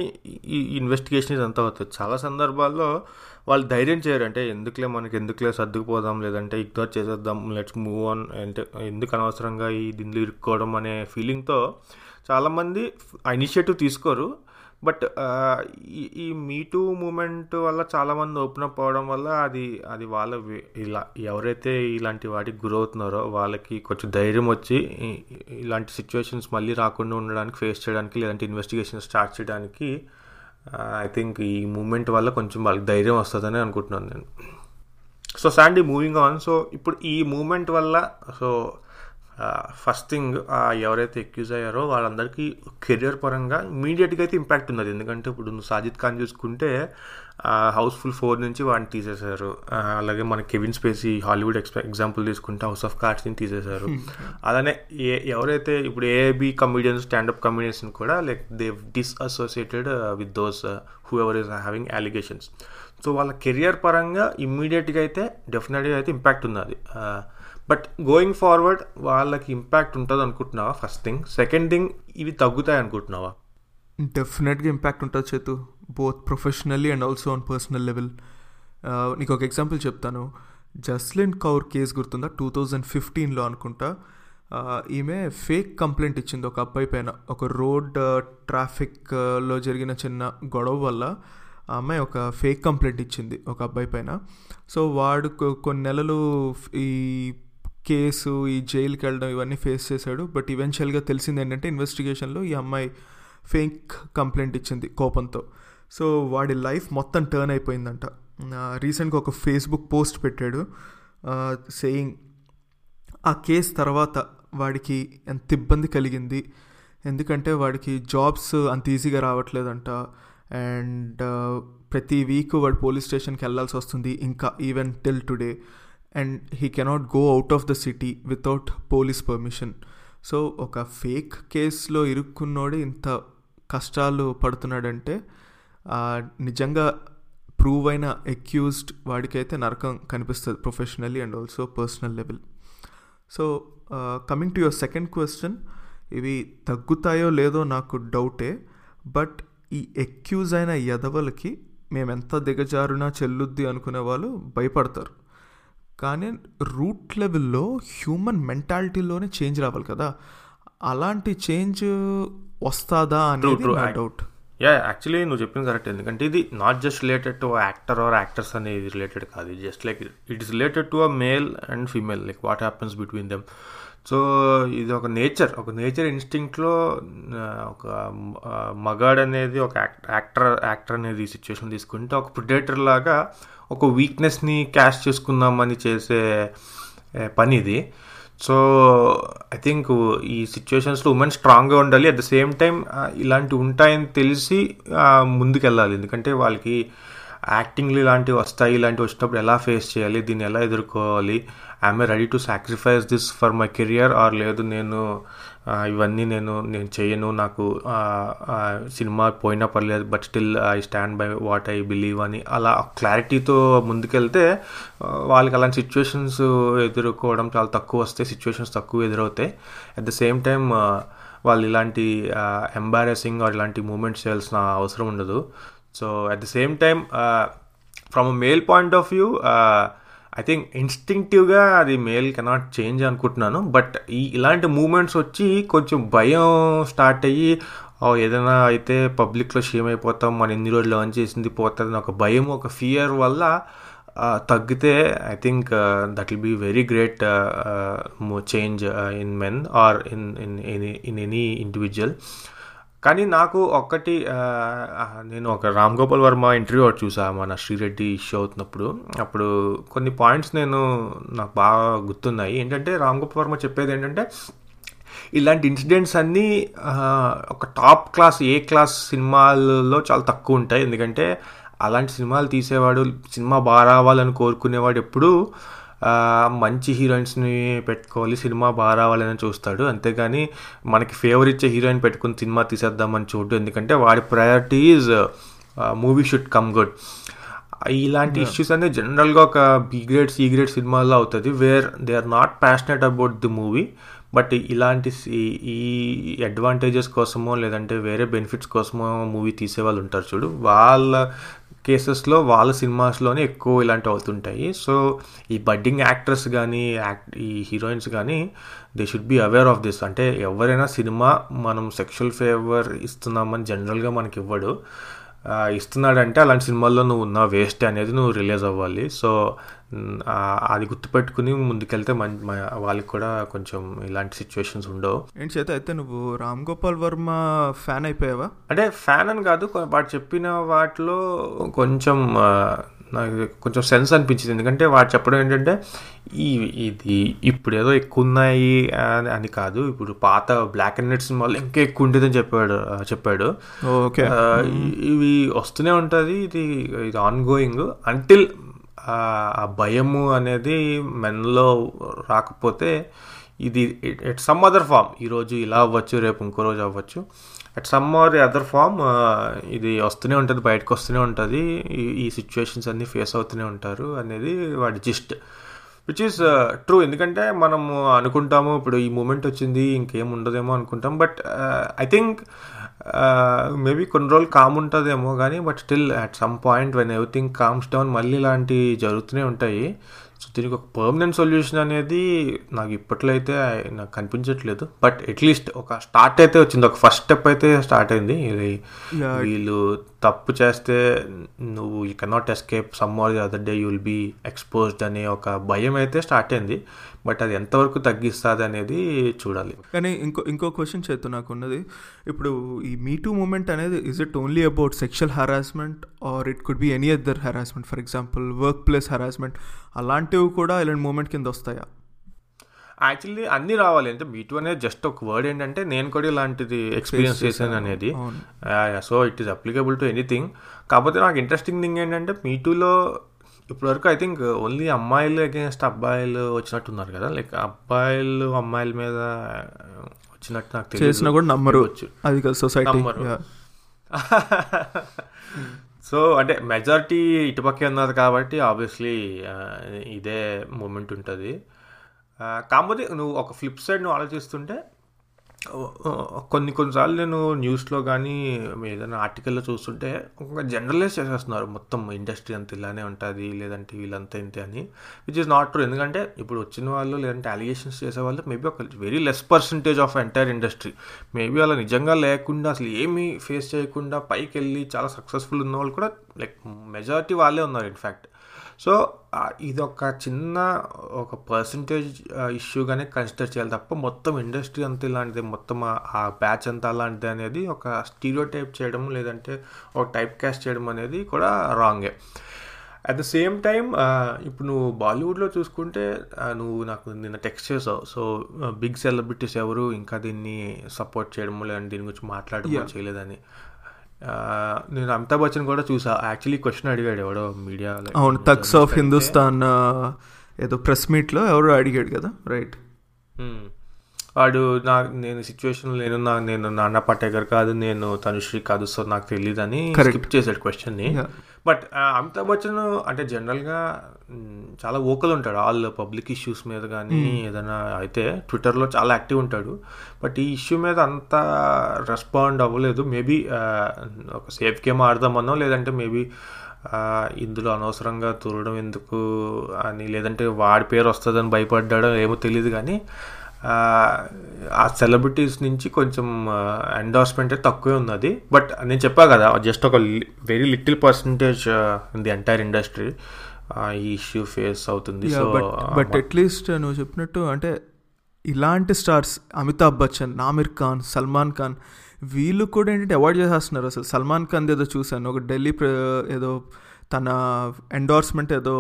ఈ ఇన్వెస్టిగేషన్ అంతా అవుతుంది. చాలా సందర్భాల్లో వాళ్ళు ధైర్యం చేయరు. అంటే ఎందుకులే మనకి ఎందుకులే సర్దుకుపోదాం లేదంటే ఇగ్నోర్ చేసేద్దాం లెట్స్ మూవ్ ఆన్ అంటే ఎందుకు అనవసరంగా ఈ దీనిలో ఇరుక్కోవడం అనే ఫీలింగ్తో చాలామంది ఇనిషియేటివ్ తీసుకోరు. బట్ ఈ మీ టూ మూమెంట్ వల్ల చాలామంది ఓపెన్ అప్ అవడం వల్ల అది అది వాళ్ళ ఇలా ఎవరైతే ఇలాంటి వాటికి గురవుతున్నారో వాళ్ళకి కొంచెం ధైర్యం వచ్చి ఇలాంటి సిచ్యువేషన్స్ మళ్ళీ రాకుండా ఉండడానికి ఫేస్ చేయడానికి లేదంటే ఇన్వెస్టిగేషన్ స్టార్ట్ చేయడానికి ఐ థింక్ ఈ మూమెంట్ వల్ల కొంచెం వాళ్ళకి ధైర్యం వస్తుందని అనుకుంటున్నాను నేను. So Sandy moving on so ఇప్పుడు ఈ మూమెంట్ వల్ల సో ఫస్ట్ థింగ్ ఎవరైతే ఎక్యూజ్ అయ్యారో వాళ్ళందరికీ కెరియర్ పరంగా ఇమీడియట్గా అయితే ఇంపాక్ట్ ఉన్నది. ఎందుకంటే ఇప్పుడు నువ్వు సాజిద్ ఖాన్ చూసుకుంటే హౌస్ఫుల్ ఫోర్ నుంచి వాడిని తీసేశారు. అలాగే మన కెవిన్ స్పేసీ హాలీవుడ్ ఎక్స్పె ఎగ్జాంపుల్ తీసుకుంటే హౌస్ ఆఫ్ కార్డ్స్ని తీసేశారు. అలానే ఏ ఎవరైతే ఇప్పుడు ఏబీ కమిడియన్స్ స్టాండప్ కమిడియన్స్ కూడా like they disassociated with those whoever is having allegations so వాళ్ళ కెరియర్ పరంగా ఇమ్మీడియట్గా అయితే డెఫినెట్గా అయితే ఇంపాక్ట్ ఉన్నది. బట్ గోయింగ్ ఫార్వర్డ్ వాళ్ళకి ఇంపాక్ట్ ఉంటుంది అనుకుంటున్నావా ఫస్ట్ థింగ్ సెకండ్ థింగ్ ఇవి తగ్గుతాయి అనుకుంటున్నావా? డెఫినెట్గా ఇంపాక్ట్ ఉంటుంది Chaitu. Both professionally and also on personal level నీకు ఒక ఎగ్జాంపుల్ చెప్తాను. జస్లిన్ కౌర్ కేస్ గుర్తుందా? టూ థౌజండ్ ఫిఫ్టీన్లో అనుకుంటా. Uh, ఈమె ఫేక్ కంప్లైంట్ ఇచ్చింది ఒక అబ్బాయి పైన. ఒక రోడ్ ట్రాఫిక్లో uh, uh, జరిగిన చిన్న గొడవ వల్ల ఆ అమ్మాయి ఒక ఫేక్ కంప్లైంట్ ఇచ్చింది ఒక అబ్బాయి పైన. సో వాడు కొన్ని నెలలు ఈ కేసు ఈ జైలుకి వెళ్ళడం ఇవన్నీ ఫేస్ చేశాడు. బట్ ఈవెన్చువల్గా తెలిసింది ఏంటంటే ఇన్వెస్టిగేషన్లో ఈ అమ్మాయి ఫేక్ కంప్లైంట్ ఇచ్చింది కోపంతో. సో వాడి లైఫ్ మొత్తం టర్న్ అయిపోయిందంట. రీసెంట్గా ఒక ఫేస్బుక్ పోస్ట్ పెట్టాడు. సేయింగ్ ఆ కేస్ తర్వాత వాడికి ఎంత ఇబ్బంది కలిగింది. ఎందుకంటే వాడికి జాబ్స్ అంత ఈజీగా రావట్లేదంట. అండ్ ప్రతి వీక్ వాడు పోలీస్ స్టేషన్కి వెళ్ళాల్సి వస్తుంది. ఇంకా even till today and he cannot go out of the city without police permission so ఒక ఫేక్ కేసులో ఇరుక్కున్నోడే ఇంత కష్టాలు పడుతున్నాడంటే నిజంగా ప్రూవ్ అయిన ఎక్యూజ్డ్ వాడికైతే నరకం కనిపిస్తుంది professionally and also personal level so coming to your second question ఇవి తగ్గుతాయో లేదో నాకు డౌటే బట్ ఈ ఎక్యూజ్ అయిన ఎదవలకి మేమెంత దిగజారునా చెల్లుద్ది అనుకునే వాళ్ళు భయపడతారు. కానీ రూట్ లెవెల్లో హ్యూమన్ మెంటాలిటీలోనే చేంజ్ రావాలి కదా. అలాంటి చేంజ్ వస్తుందా అనేది. నా డౌట్ యా యాక్చువల్లీ నువ్వు చెప్పింది కరెక్ట్ ఎందుకంటే ఇది not just related to actor or actors అనేది రిలేటెడ్ కాదు. Just like it is related to a male and female like what happens between them so ఇది ఒక నేచర్. ఒక నేచర్ ఇన్స్టింక్ట్లో ఒక మగాడ్ అనేది ఒక యాక్టర్ యాక్టర్ అనేది సిచ్యువేషన్ తీసుకుంటే ఒక ప్రిడేటర్ లాగా ఒక వీక్నెస్ని క్యాష్ చేసుకుందామని చేసే పని ఇది సో ఐ థింక్ ఈ సిచ్యువేషన్స్లో ఉమెన్ స్ట్రాంగ్గా ఉండాలి. అట్ ద సేమ్ టైం ఇలాంటివి ఉంటాయని తెలిసి ముందుకెళ్ళాలి. ఎందుకంటే వాళ్ళకి యాక్టింగ్లు ఇలాంటివి వస్తాయి ఇలాంటివి వచ్చినప్పుడు ఎలా ఫేస్ చేయాలి దీన్ని ఎలా ఎదుర్కోవాలి I'm ready to sacrifice this for my career or లేదు నేను ఇవన్నీ నేను నేను చేయను నాకు సినిమా పోయినా పర్లేదు but still I stand by what I believe అని అలా క్లారిటీతో ముందుకెళ్తే వాళ్ళకి అలాంటి సిచ్యువేషన్స్ ఎదుర్కోవడం చాలా తక్కువ వస్తాయి సిచ్యువేషన్స్ తక్కువ ఎదురవుతాయి. అట్ ద సేమ్ టైం వాళ్ళు ఇలాంటి ఎంబారెసింగ్ ఆర్ ఇలాంటి మూమెంట్స్ చేయాల్సిన అవసరం ఉండదు. So at the same time from a male point of view I think ఇన్స్టింక్టివ్గా అది మేల్ కెనాట్ చేంజ్ అనుకుంటున్నాను. బట్ ఈ ఇలాంటి మూమెంట్స్ వచ్చి కొంచెం భయం స్టార్ట్ అయ్యి ఏదైనా అయితే పబ్లిక్లో షేమ్ అయిపోతాం మనం ఎన్ని రోజులు లర్న్ చేసింది పోతుంది ఒక భయం ఒక ఫియర్ వల్ల తగ్గితే I think that will be very great change in men or in in in any individual కానీ నాకు ఒక్కటి నేను ఒక రామ్ గోపాల్ వర్మ ఇంటర్వ్యూ ఒకటి చూసా మన శ్రీరెడ్డి షో అవుతున్నప్పుడు. అప్పుడు కొన్ని పాయింట్స్ నేను నాకు బాగా గుర్తున్నాయి. ఏంటంటే రామ్ గోపాల్ వర్మ చెప్పేది ఏంటంటే ఇలాంటి ఇన్సిడెంట్స్ అన్నీ ఒక టాప్ క్లాస్ ఏ క్లాస్ సినిమాల్లో చాలా తక్కువ ఉంటాయి. ఎందుకంటే అలాంటి సినిమాలు తీసేవాడు సినిమా బాగా రావాలని కోరుకునేవాడు ఎప్పుడూ మంచి హీరోయిన్స్ని పెట్టుకోవాలి సినిమా బాగా రావాలని చూస్తాడు. అంతేగాని మనకి ఫేవర్ ఇచ్చే హీరోయిన్ పెట్టుకుని సినిమా తీసేద్దామని చూడు ఎందుకంటే వాడి priority is movie should come good ఇలాంటి ఇష్యూస్ అనేది జనరల్గా ఒక బి గ్రేడ్ సి గ్రేడ్ సినిమాల్లో అవుతుంది where they are not passionate about the movie but ఇలాంటి ఈ అడ్వాంటేజెస్ కోసమో లేదంటే వేరే బెనిఫిట్స్ కోసమో మూవీ తీసే వాళ్ళు ఉంటారు చూడు. వాళ్ళ కేసెస్లో వాళ్ళ సినిమాస్లోనే ఎక్కువ ఇలాంటివి అవుతుంటాయి. సో ఈ బడ్డింగ్ యాక్టర్స్ కానీ యాక్ట్ ఈ హీరోయిన్స్ కానీ they should be aware of this. అంటే ఎవరైనా సినిమా మనం సెక్షువల్ ఫేవర్ ఇస్తున్నామని జనరల్గా మనకి ఇవ్వడు ఇస్తున్నాడంటే అలాంటి సినిమాల్లో నువ్వు ఉన్న వేస్ట్ అనేది నువ్వు రిలీజ్ అవ్వాలి. సో అది గుర్తుపెట్టుకుని ముందుకెళ్తే వాళ్ళకి కూడా కొంచెం ఇలాంటి సిచ్యువేషన్స్ ఉండవు. ఏంటి చేత అయితే నువ్వు రామ్ గోపాల్ వర్మ ఫ్యాన్ అయిపోయావా? అంటే ఫ్యాన్ అని కాదు వాడు చెప్పిన వాటిలో కొంచెం నాకు కొంచెం సెన్స్ అనిపించింది. ఎందుకంటే వాడు చెప్పడం ఏంటంటే ఈ ఇది ఇప్పుడు ఏదో ఎక్కువ ఉన్నాయి అని అని కాదు. ఇప్పుడు పాత బ్లాక్ అండ్ వైట్ సినిమాలు ఇంకా ఎక్కువ ఉండేదని చెప్పాడు చెప్పాడు. ఓకే. ఇవి వస్తూనే ఉంటుంది. ఇది ఇది ఆన్ గోయింగ్ అంటిల్ ఆ భయము అనేది మెన్లో రాకపోతే ఇది ఎట్ సమ్ అదర్ ఫామ్ ఈరోజు ఇలా అవ్వచ్చు రేపు ఇంకో రోజు అవ్వచ్చు. At some or other form ఇది వస్తూనే ఉంటుంది బయటకు వస్తూనే ఉంటుంది. ఈ- సిచ్యువేషన్స్ అన్నీ ఫేస్ అవుతూనే ఉంటారు అనేది వాడి జిస్ట్ విచ్ ఈస్ ట్రూ ఎందుకంటే మనము అనుకుంటాము ఇప్పుడు ఈ మూమెంట్ వచ్చింది ఇంకేం ఉండదేమో అనుకుంటాం. బట్ ఐ థింక్ మేబీ కొన్ని రోజులు కామ్ ఉంటుందేమో కానీ but still at some point when everything comes down మళ్ళీ ఇలాంటివి జరుగుతూనే ఉంటాయి. దీనికి ఒక పర్మనెంట్ సొల్యూషన్ అనేది నాకు ఇప్పట్లో అయితే నాకు కనిపించట్లేదు. బట్ అట్లీస్ట్ ఒక స్టార్ట్ అయితే వచ్చింది. ఒక ఫస్ట్ స్టెప్ అయితే స్టార్ట్ అయింది. ఇది. వీళ్ళు తప్పు చేస్తే నువ్వు you cannot escape some or the other day you will be exposed అనే ఒక భయం అయితే స్టార్ట్ అయింది. బట్ అది ఎంతవరకు తగ్గిస్తుంది అనేది చూడాలి. కానీ ఇంకో ఇంకో క్వశ్చన్ చేతు నాకు ఉన్నది. ఇప్పుడు ఈ మీ టూ మూమెంట్ అనేది is it only about sexual harassment or it could be any other harassment for example work place harassment అలాంటివి కూడా ఇలాంటి మూమెంట్ కింద వస్తాయా? యాక్చువల్లీ అన్నీ రావాలి. అంటే మీటూ అనేది జస్ట్ ఒక వర్డ్ ఏంటంటే నేను కూడా ఇలాంటిది ఎక్స్పీరియన్స్ చేశాను అనేది. So it is applicable to anything కాకపోతే నాకు ఇంట్రెస్టింగ్ థింగ్ ఏంటంటే మీటూలో ఇప్పటివరకు ఐ థింక్ ఓన్లీ అమ్మాయిలు అగేన్స్ట్ అబ్బాయిలు వచ్చినట్టున్నారు కదా. లైక్ అబ్బాయిలు అమ్మాయిల మీద వచ్చినట్టు నాకు తెలియదు. చేసినా కూడా నమ్మరు. వచ్చు. అది కదా సొసైటీ నమ్మరు. (laughs) సో అంటే మెజారిటీ ఇటుపక్కే ఉన్నది కాబట్టి ఆబ్వియస్లీ ఇదే మూమెంట్ ఉంటుంది. కాకపోతే నువ్వు ఒక ఫ్లిప్ సైడ్ నువ్వు ఆలోచిస్తుంటే కొన్ని కొన్నిసార్లు నేను న్యూస్లో కానీ ఏదైనా ఆర్టికల్లో చూస్తుంటే ఒక జనరలైజ్ చేసేస్తున్నారు. మొత్తం ఇండస్ట్రీ అంతా ఇలానే ఉంటుంది లేదంటే వీళ్ళంతా ఇంతే అని. విచ్ ఇస్ నాట్ ట్రూ ఎందుకంటే ఇప్పుడు వచ్చిన వాళ్ళు లేదంటే అలిగేషన్స్ చేసే వాళ్ళు మేబీ ఒక very less percentage of entire industry maybe అలా నిజంగా లేకుండా అసలు ఏమీ ఫేస్ చేయకుండా పైకి వెళ్ళి చాలా సక్సెస్ఫుల్ ఉన్న వాళ్ళు కూడా లైక్ మెజారిటీ వాళ్ళే ఉన్నారు ఇన్ఫ్యాక్ట్ సో ఇది ఒక చిన్న ఒక పర్సంటేజ్ ఇష్యూగానే కన్సిడర్ చేయాలి తప్ప మొత్తం ఇండస్ట్రీ అంతా ఇలాంటిది. మొత్తం ఆ బ్యాచ్ అంతా అలాంటిది అనేది ఒక స్టీరియో టైప్ చేయడం లేదంటే ఒక టైప్ క్యాస్ట్ చేయడం అనేది కూడా రాంగే అట్ ద సేమ్ టైం ఇప్పుడు నువ్వు బాలీవుడ్లో చూసుకుంటే నువ్వు నాకు నిన్న టెక్స్ట్ చేసావు. సో బిగ్ సెలబ్రిటీస్ ఎవరు ఇంకా దీన్ని సపోర్ట్ చేయడము లేదంటే దీని గురించి మాట్లాడడం చేయలేదని. నేను అమితాబ్ బచ్చన్ కూడా చూసా. యాక్చువల్లీ క్వశ్చన్ అడిగాడు ఎవడో మీడియా అవును తక్స్ ఆఫ్ హిందుస్థాన్ ఏదో ప్రెస్ మీట్లో ఎవరో అడిగాడు కదా రైట్ వాడు నా నేను సిచ్యువేషన్ నేను నా నేను నాన్న పటేకర్ కాదు నేను తనుశ్రీ కాదు సో నాకు తెలియదని స్కిప్ చేశాడు క్వశ్చన్ని బట్ అమితాబ్ బచ్చన్ అంటే జనరల్గా చాలా ఓకల్ ఉంటాడు. ఆల్ పబ్లిక్ ఇష్యూస్ మీద కానీ ఏదైనా అయితే ట్విట్టర్లో చాలా యాక్టివ్ ఉంటాడు. బట్ ఈ ఇష్యూ మీద అంత రెస్పాండ్ అవ్వలేదు. మేబీ ఒక సేఫ్ గేమ్ ఆడదామన్నో లేదంటే మేబీ ఇందులో అనవసరంగా తూరడం ఎందుకు అని లేదంటే వాడి పేరు వస్తుందని భయపడ్డాడో ఏమో తెలియదు కానీ ఆ సెలబ్రిటీస్ నుంచి కొంచెం ఎండార్స్మెంట్ తక్కువే ఉన్నది. బట్ నేను చెప్పా కదా జస్ట్ ఒక very little percentage in the entire industry ఈ ఇష్యూ ఫేస్ అవుతుంది. సో బట్ అట్లీస్ట్ నువ్వు చెప్పినట్టు అంటే ఇలాంటి స్టార్స్ అమితాబ్ బచ్చన్ నామిర్ ఖాన్ సల్మాన్ ఖాన్ వీళ్ళు కూడా ఏంటంటే అవాయిడ్ చేసేస్తున్నారు అసలు. సల్మాన్ ఖాన్ ఏదో చూశాను ఒక ఢిల్లీ ఏదో తన ఎండార్స్మెంట్ ఏదో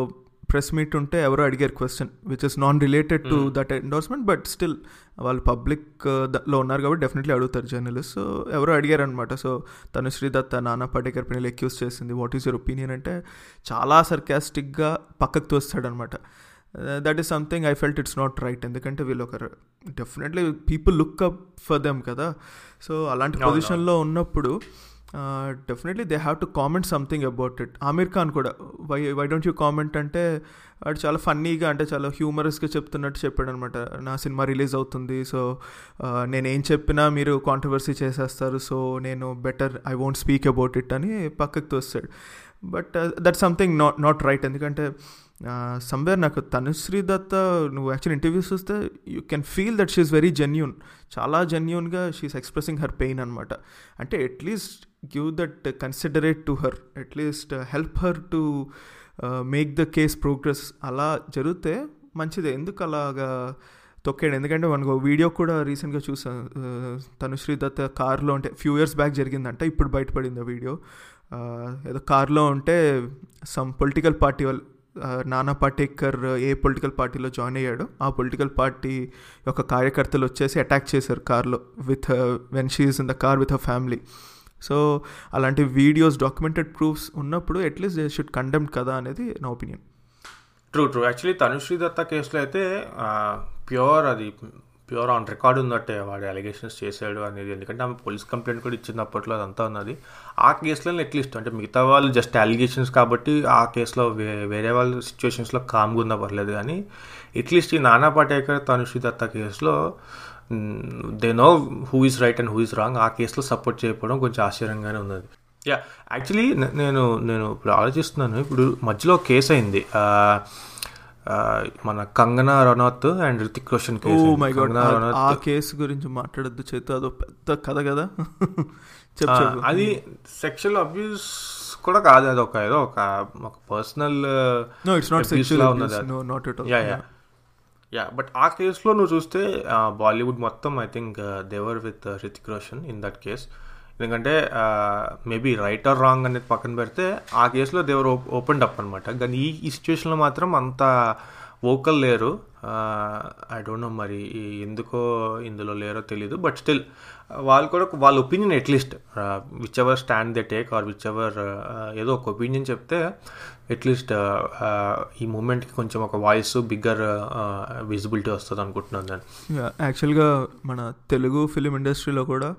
ప్రెస్ మీట్ ఉంటే ఎవరో అడిగారు question which is non related to that endorsement but still వాళ్ళు పబ్లిక్లో ఉన్నారు కాబట్టి డెఫినెట్లీ అడుగుతారు జర్నలిస్ట్ సో ఎవరో అడిగారు అనమాట సో తను శ్రీదత్త నానా పటేకర్ పైన ఎక్యూస్ చేసింది. వాట్ ఈస్ యువర్ ఒపీనియన్ అంటే చాలా సర్కాస్టిక్గా పక్కకు తోస్తాడనమాట that is something I felt it's not right ఎందుకంటే వీళ్ళు ఒక definitely people look up for them కదా. సో అలాంటి పొజిషన్లో ఉన్నప్పుడు definitely they have to comment something about it Aamir Khan కూడా why why don't you comment అంటే వాడు చాలా ఫన్నీగా అంటే చాలా హ్యూమరస్గా చెప్తున్నట్టు చెప్పాడు అనమాట నా సినిమా రిలీజ్ అవుతుంది సో uh, నేను ఏం చెప్పినా మీరు కాంట్రవర్సీ చేసేస్తారు సో నేను better I won't speak about it అని పక్కకు తోస్తాడు. But that something not not right ఎందుకంటే uh, సమ్వేర్ నాకు తనుశ్రీ దత్త నువ్వు యాక్చువల్ ఇంటర్వ్యూస్ చూస్తే you can feel that she's very genuine చాలా జెన్యున్గా షీఈస్ ఎక్స్ప్రెసింగ్ హర్ పెయిన్ అనమాట అంటే at least give that considerate to her at least help her to make the case progress అలా జరిగితే మంచిదే. ఎందుకు అలాగా తొక్కాడు? ఎందుకంటే మనకు వీడియో కూడా రీసెంట్గా చూసాను తనుశ్రీ దత్త కార్లో ఉంటే ఫ్యూ ఇయర్స్ బ్యాక్ జరిగిందంట ఇప్పుడు బయటపడింది ఆ వీడియో. ఏదో కార్లో ఉంటే సమ్ పొలిటికల్ పార్టీ వాళ్ళు నానా పాటేకర్ ఏ పొలిటికల్ పార్టీలో జాయిన్ అయ్యాడో ఆ పొలిటికల్ పార్టీ యొక్క కార్యకర్తలు వచ్చేసి అటాక్ చేశారు కార్లో with when she's in the car with a family so అలాంటి వీడియోస్ డాక్యుమెంటెడ్ ప్రూఫ్స్ ఉన్నప్పుడు at least they should condemn కదా అనేది నా opinion true true actually Tanushree Dutta కేసులో అయితే ప్యూర్ అది ప్యూర్ ఆన్ రికార్డ్ ఉన్నట్టే వాడు అలిగేషన్స్ చేశాడు అనేది. ఎందుకంటే ఆమె పోలీస్ కంప్లైంట్ కూడా ఇచ్చింది అప్పట్లో అదంతా ఉన్నది. ఆ కేసులో అట్లీస్ట్ అంటే మిగతా వాళ్ళు జస్ట్ అలిగేషన్స్ కాబట్టి ఆ కేసులో వే వేరే వాళ్ళ సిచ్యువేషన్స్లో కామ్గా ఉన్న పర్లేదు కానీ అట్లీస్ట్ ఈ నానా పటేకర్ తనుశ్రీ దత్త కేసులో they know who is right and who is wrong ఆ కేసులో సపోర్ట్ చేయకపోవడం కొంచెం ఆశ్చర్యంగానే ఉన్నది. యా యాక్చువల్లీ నేను నేను ఇప్పుడు ఆలోచిస్తున్నాను. ఇప్పుడు మధ్యలో కేసు అయింది. మన కంగనా రనౌత్ అండ్ రితిక్ రోషన్ కేసు ఆ కేసు గురించి మాట్లాడద్దు చేత. అదో పెద్ద కథ కదా. (laughs) అది సెక్షువల్ అబ్యూస్ కూడా కాదు. అది ఒక ఏదో ఒక personal no it's not sexual ఉన్నది. Not yeah yeah yeah but ఆ కేసులో నువ్వు చూస్తే బాలీవుడ్ మొత్తం I think they were with Hrithik Roshan in that case ఎందుకంటే మేబీ రైట్ ఆర్ రాంగ్ అనేది పక్కన పెడితే ఆ కేసులో దేవర్ ఓపెన్ అప్ అనమాట కానీ ఈ ఈ సిచ్యువేషన్లో మాత్రం అంత వోకల్ లేరు. ఐ డోంట్ నో మరి ఎందుకో ఇందులో లేరో తెలీదు. బట్ స్టిల్ వాళ్ళు కూడా వాళ్ళ opinion at least whichever stand they take or whichever ఏదో ఒక ఒపీనియన్ చెప్తే అట్లీస్ట్ ఈ మూమెంట్కి కొంచెం ఒక వాయిస్ బిగ్గర్ విజిబిలిటీ వస్తుంది అనుకుంటున్నాను నేను. యాక్చువల్గా మన తెలుగు ఫిలిం ఇండస్ట్రీలో కూడా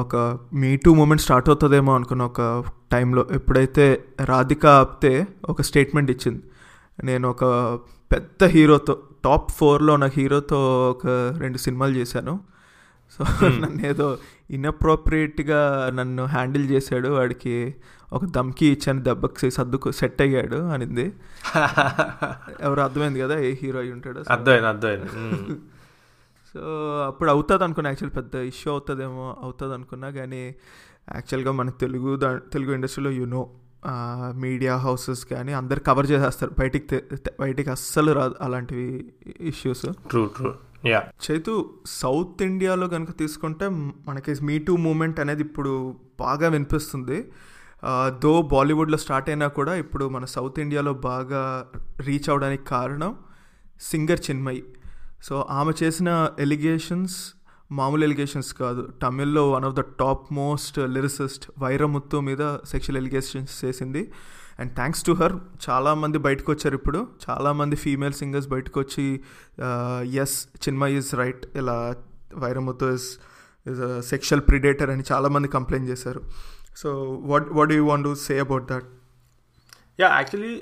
ఒక మీ టూ మూమెంట్ స్టార్ట్ అవుతుందేమో అనుకున్న ఒక టైంలో ఎప్పుడైతే రాధిక ఆప్తే ఒక స్టేట్మెంట్ ఇచ్చింది. నేను ఒక పెద్ద హీరోతో టాప్ ఫోర్లో ఉన్న హీరోతో ఒక రెండు సినిమాలు చేశాను. సో నన్ను ఏదో ఇన్అప్రోప్రియేట్గా నన్ను హ్యాండిల్ చేశాడు. వాడికి ఒక దమ్కి ఇచ్చాను దెబ్బకి సర్దుకు సెట్ అయ్యాడు అనింది. ఎవరు అర్థమైంది కదా ఏ హీరో అయి ఉంటాడు. అర్థమైంది అర్థమైంది. సో అప్పుడు అవుతుంది అనుకున్నా యాక్చువల్ పెద్ద ఇష్యూ అవుతుందేమో అవుతుంది అనుకున్నా కానీ యాక్చువల్గా మన తెలుగు దా తెలుగు ఇండస్ట్రీలో యూనో మీడియా హౌసెస్ కానీ అందరు కవర్ చేసేస్తారు. బయటికి బయటికి అస్సలు రాదు అలాంటివి issues true true yeah Chaitu south ఇండియాలో కనుక తీసుకుంటే మనకి మీ టూ మూమెంట్ అనేది ఇప్పుడు బాగా వినిపిస్తుంది. దో బాలీవుడ్లో స్టార్ట్ అయినా కూడా ఇప్పుడు మన సౌత్ ఇండియాలో బాగా రీచ్ అవడానికి కారణం సింగర్ చిన్మయి సో ఆమె చేసిన ఎలిగేషన్స్ మామూలు ఎలిగేషన్స్ కాదు. తమిళ్ళో one of the top most lyricist Vairamuthu మీద సెక్షువల్ ఎలిగేషన్స్ చేసింది. అండ్ థ్యాంక్స్ టు హర్ చాలామంది బయటకు వచ్చారు ఇప్పుడు. చాలామంది ఫీమేల్ సింగర్స్ బయటకు వచ్చి ఎస్ చిన్మయ్ ఇస్ రైట్ ఇలా Vairamuthu is is sexual predator అని చాలామంది కంప్లైంట్ చేశారు. So what what you want to say about that yeah actually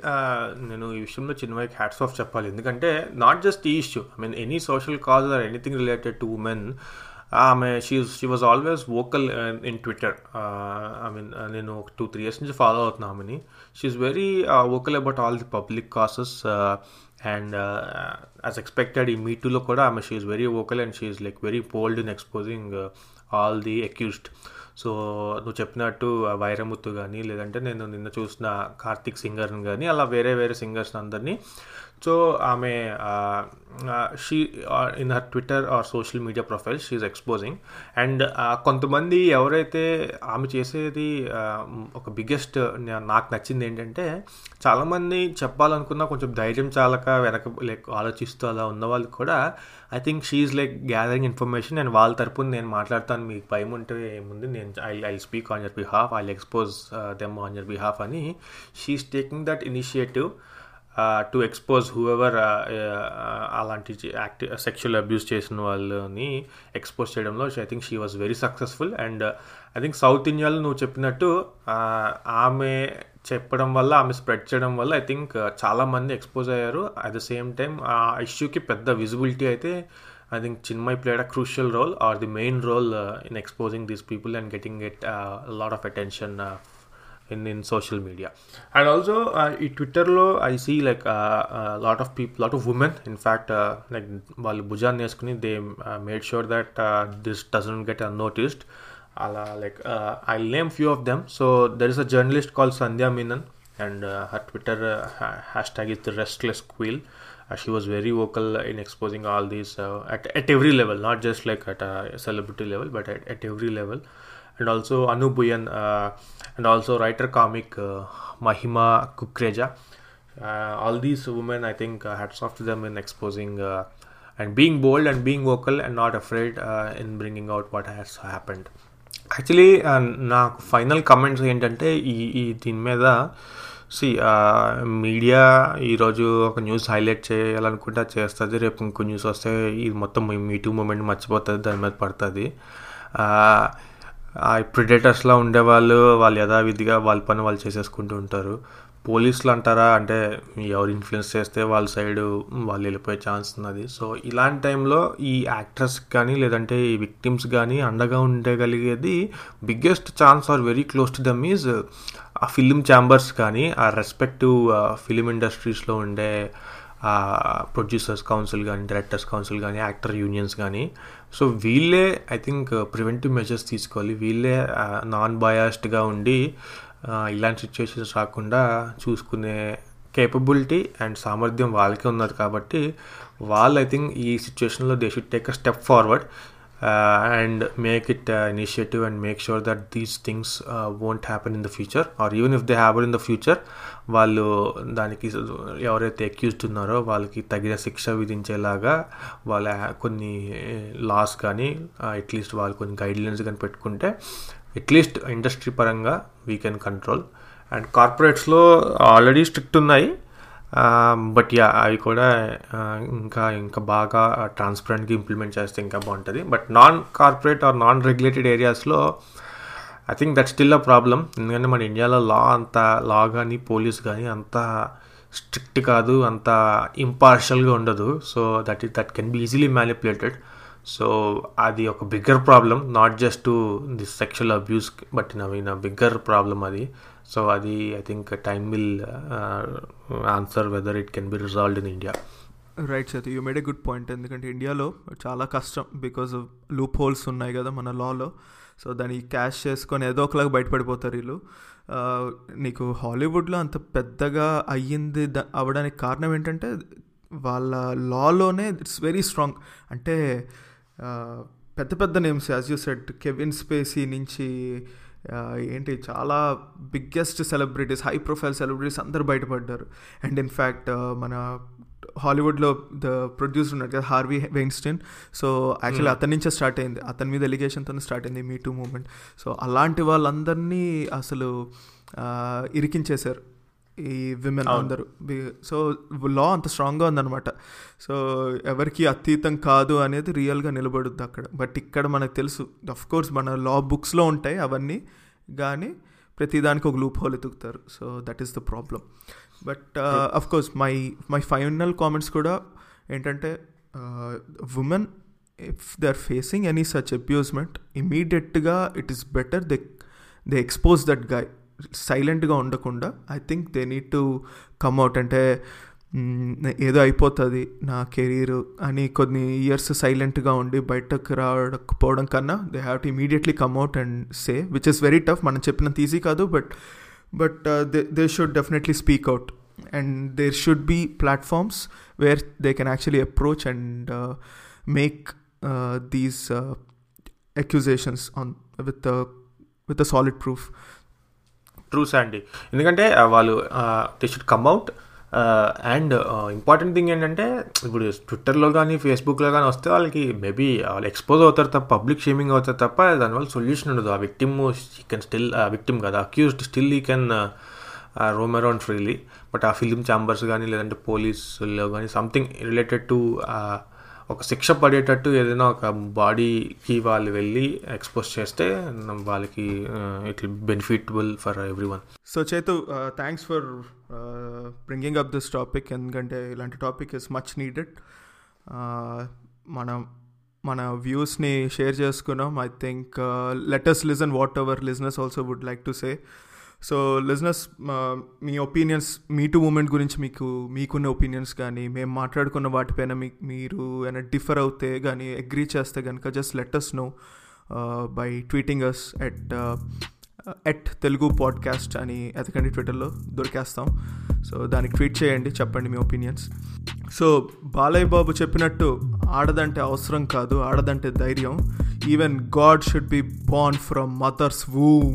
నేను ఈ విషయంలో చిన్నవాయికి హ్యాట్స్ ఆఫ్ చెప్పాలి. ఎందుకంటే నాట్ జస్ట్ ఈ issue I mean any social cause or anything related to women ఆమె she she was always vocal in Twitter I mean నేను ఒక టూ త్రీ ఇయర్స్ నుంచి ఫాలో అవుతున్నా ఆమెని. She's very vocal about all the public causes and as expected ఈ మీటూలో కూడా ఆమె she's very vocal and she's like very bold in exposing all the accused so నువ్వు చెప్పినట్టు వైరముత్తు కానీ లేదంటే నేను నిన్న చూసిన కార్తిక్ సింగర్ని కానీ అలా వేరే వేరే సింగర్స్ అందరినీ సో ఆమె she in her Twitter or social media profile she's exposing and కొంతమంది ఎవరైతే ఆమె చేసేది ఒక బిగ్గెస్ట్ నాకు నచ్చింది ఏంటంటే చాలామంది చెప్పాలనుకున్న కొంచెం ధైర్యం చాలక వెనక లైక్ ఆలోచిస్తూ అలా ఉన్న వాళ్ళు కూడా I think she's like gathering information and వాళ్ళ తరపున నేను మాట్లాడతాను మీకు భయం ఉంటే ఏముంది నేను I I speak on your behalf I expose them on your behalf అని. She's taking that initiative to expose whoever అలాంటి యాక్టి సెక్షువల్ అబ్యూస్ చేసిన వాళ్ళని ఎక్స్పోజ్ చేయడంలో I think she was very successful and I think south ఇండియాలో నువ్వు చెప్పినట్టు ఆమె చెప్పడం వల్ల ఆమె స్ప్రెడ్ చేయడం వల్ల ఐ థింక్ చాలామంది ఎక్స్పోజ్ అయ్యారు. అట్ ద సేమ్ టైం ఆ ఇష్యూకి పెద్ద విజిబిలిటీ అయితే I think Chinmayi played a crucial role or the main role in exposing these people and getting it lot of attention in, in social media. And also, uh, in Twitter, lo, I see like uh, a lot of people, lot of women, in fact, uh, like వాళ్ళు భుజాన్ని వేసుకుని they uh, made sure that uh, this doesn't get unnoticed. Ala, like uh, I'll name few of them. So there is a journalist called Sandhya Menon, and uh, her Twitter uh, ha- hashtag is the Restless Quill. Uh, she was very vocal in exposing all these uh, at, at every level, not just like at a celebrity level, but at, at every level. And also అనూబుయన్ and also writer comic Mahima Kukreja all these women I think hats off them in exposing and being bold and being vocal and not afraid in bringing out what has happened actually నాకు final comments ఏంటంటే ఈ ఈ దీని మీద C media ఈరోజు ఒక news highlight చేయాలనుకుంటే చేస్తుంది. రేపు ఇంకో న్యూస్ వస్తే ఇది మొత్తం మీ టూ మూమెంట్ మర్చిపోతుంది దాని మీద పడుతుంది. Uh, ప్రిడేటర్స్లో ఉండేవాళ్ళు వాళ్ళు యథావిధిగా వాళ్ళ పని వాళ్ళు చేసేసుకుంటూ ఉంటారు. పోలీసులు అంటారా? అంటే ఎవరు ఇన్ఫ్లుయెన్స్ చేస్తే వాళ్ళ సైడ్ వాళ్ళు వెళ్ళిపోయే ఛాన్స్ ఉన్నది. సో ఇలాంటి టైంలో ఈ యాక్టర్స్ కానీ లేదంటే ఈ విక్టిమ్స్ కానీ అండగా ఉండగలిగేది biggest chance or very close to them is ఆ ఫిలిం ఛాంబర్స్ కానీ ఆ రెస్పెక్టివ్ ఫిలిం ఇండస్ట్రీస్లో ఉండే ప్రొడ్యూసర్స్ కౌన్సిల్ కానీ డైరెక్టర్స్ కౌన్సిల్ కానీ యాక్టర్ యూనియన్స్ కానీ సో వీళ్ళే ఐ థింక్ ప్రివెంటివ్ మెజర్స్ తీసుకోవాలి. వీళ్ళే నాన్ బయాస్డ్గా ఉండి ఇలాంటి సిచ్యువేషన్స్ రాకుండా చూసుకునే కేపబిలిటీ అండ్ సామర్థ్యం వాళ్ళకే ఉన్నది కాబట్టి వాళ్ళు ఐ థింక్ ఈ సిచ్యువేషన్లో they should take a step forward and make it initiative and make sure that these things won't happen in the future or even if they happen in the future వాళ్ళు దానికి ఎవరైతే accused ఉన్నారో వాళ్ళకి తగిన శిక్ష విధించేలాగా వాళ్ళ కొన్ని లాస్ కానీ అట్లీస్ట్ వాళ్ళు కొన్ని గైడ్లైన్స్ కానీ పెట్టుకుంటే అట్లీస్ట్ ఇండస్ట్రీ పరంగా వీ కెన్ కంట్రోల్ అండ్ కార్పొరేట్స్లో ఆల్రెడీ స్ట్రిక్ట్ ఉన్నాయి. బట్ యా అవి కూడా ఇంకా ఇంకా బాగా ట్రాన్స్పరెంట్గా ఇంప్లిమెంట్ చేస్తే ఇంకా బాగుంటుంది. But non corporate or non regulated ఏరియాస్లో I think that still a problem ఎందుకంటే మన ఇండియాలో లా అంత లా కానీ పోలీస్ కానీ అంత స్ట్రిక్ట్ కాదు అంత ఇంపార్షియల్గా ఉండదు. So that is that can be easily manipulated so అది ఒక bigger problem not just to this sexual abuse but in a bigger problem అది. సో అది I think time will answer whether it can be resolved in India right సత్ you made a good point ఎందుకంటే ఇండియాలో చాలా కష్టం because loop holes ఉన్నాయి కదా మన లాలో సో దాన్ని క్యాష్ చేసుకొని ఏదో ఒకలాగా బయటపడిపోతారు వీళ్ళు. నీకు హాలీవుడ్లో అంత పెద్దగా అయ్యింది ద- అవడానికి కారణం ఏంటంటే వాళ్ళ లాలోనే ఇట్స్ వెరీ స్ట్రాంగ్. అంటే పెద్ద పెద్ద names as you said Kevin Spacey నుంచి ఏంటి చాలా biggest celebrities high profile celebrities అందరు బయటపడ్డారు. అండ్ ఇన్ఫ్యాక్ట్ మన హాలీవుడ్లో ద ప్రొడ్యూసర్ ఉన్నాడు కదా హార్వీ వెయిన్స్టైన్. So actually Hmm. అతని నుంచే స్టార్ట్ అయింది. అతని మీద ఎలిగేషన్తో స్టార్ట్ అయింది మీ టూ మూమెంట్. సో అలాంటి వాళ్ళందరినీ అసలు ఇరికించేశారు ఈ విమెన్. అందరూ. సో లా అంత స్ట్రాంగ్గా ఉందన్నమాట. సో ఎవరికి అతీతం కాదు అనేది రియల్గా నిలబడుద్ది అక్కడ. బట్ ఇక్కడ మనకు తెలుసు అఫ్ కోర్స్ మన లా బుక్స్లో ఉంటాయి అవన్నీ కానీ ప్రతిదానికి ఒక loophole ఎతుకుతారు so that is the problem but of course my my final comments కూడా ఏంటంటే women if they are facing any such abusement ఇమీడియట్గా it is better they they expose that guy సైలెంట్గా ఉండకుండా I think they need to come out అంటే ఏదో అయిపోతుంది నా career అని కొన్ని ఇయర్స్ సైలెంట్గా ఉండి బయటకు రాకపోవడం కన్నా they have to immediately come out and say which is very tough మనం చెప్పినంత ఈజీ కాదు but but they they should definitely speak out and there should be platforms where they can actually approach and make these accusations on with with a solid proof true అండి ఎందుకంటే ఆ, వాళ్ళు they should come out And important thing ఏంటంటే ఇప్పుడు ట్విట్టర్లో కానీ ఫేస్బుక్లో కానీ వస్తే వాళ్ళకి మేబీ వాళ్ళు ఎక్స్పోజ్ అవుతారు తప్ప పబ్లిక్ షేమింగ్ అవుతారు తప్ప దానివల్ల సొల్యూషన్ ఉండదు. ఆ విక్టిమ్ ఈ కెన్ స్టిల్ విక్టిమ్ కదా అక్యూజ్డ్ స్టిల్ ఈ can roam around freely but ఆ ఫిలిం ఛాంబర్స్ కానీ లేదంటే పోలీసుల్లో కానీ సంథింగ్ రిలేటెడ్ టు ఒక శిక్ష పడేటట్టు ఏదైనా ఒక బాడీకి వాళ్ళు వెళ్ళి ఎక్స్పోజ్ చేస్తే వాళ్ళకి it benefitable for every one so Chethu thanks for bringing up this topic ఎందుకంటే ఇలాంటి టాపిక్ ఇస్ మచ్ నీడెడ్ మనం మన వ్యూస్ని షేర్ చేసుకున్నాం. I think let us listen whatever listeners also would like to say so listeners uh, మీ opinions me too moment గురించి మీకు మీకున్న ఒపీనియన్స్ కానీ మేము మాట్లాడుకున్న వాటిపైన మీ మీరు ఏమైనా డిఫర్ అవుతే కానీ అగ్రీ చేస్తే కనుక just let us know by tweeting us at at Telugu podcast అని ఎతకండి ట్విట్టర్లో దొరికేస్తాం. సో దానికి ట్వీట్ చేయండి చెప్పండి మీ ఒపీనియన్స్ సో బాలయ్య బాబు చెప్పినట్టు ఆడదంటే అవసరం కాదు ఆడదంటే ధైర్యం. Even god should be born from mother's womb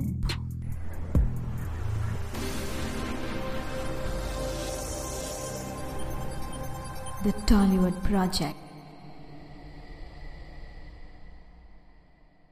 The Tollywood Project.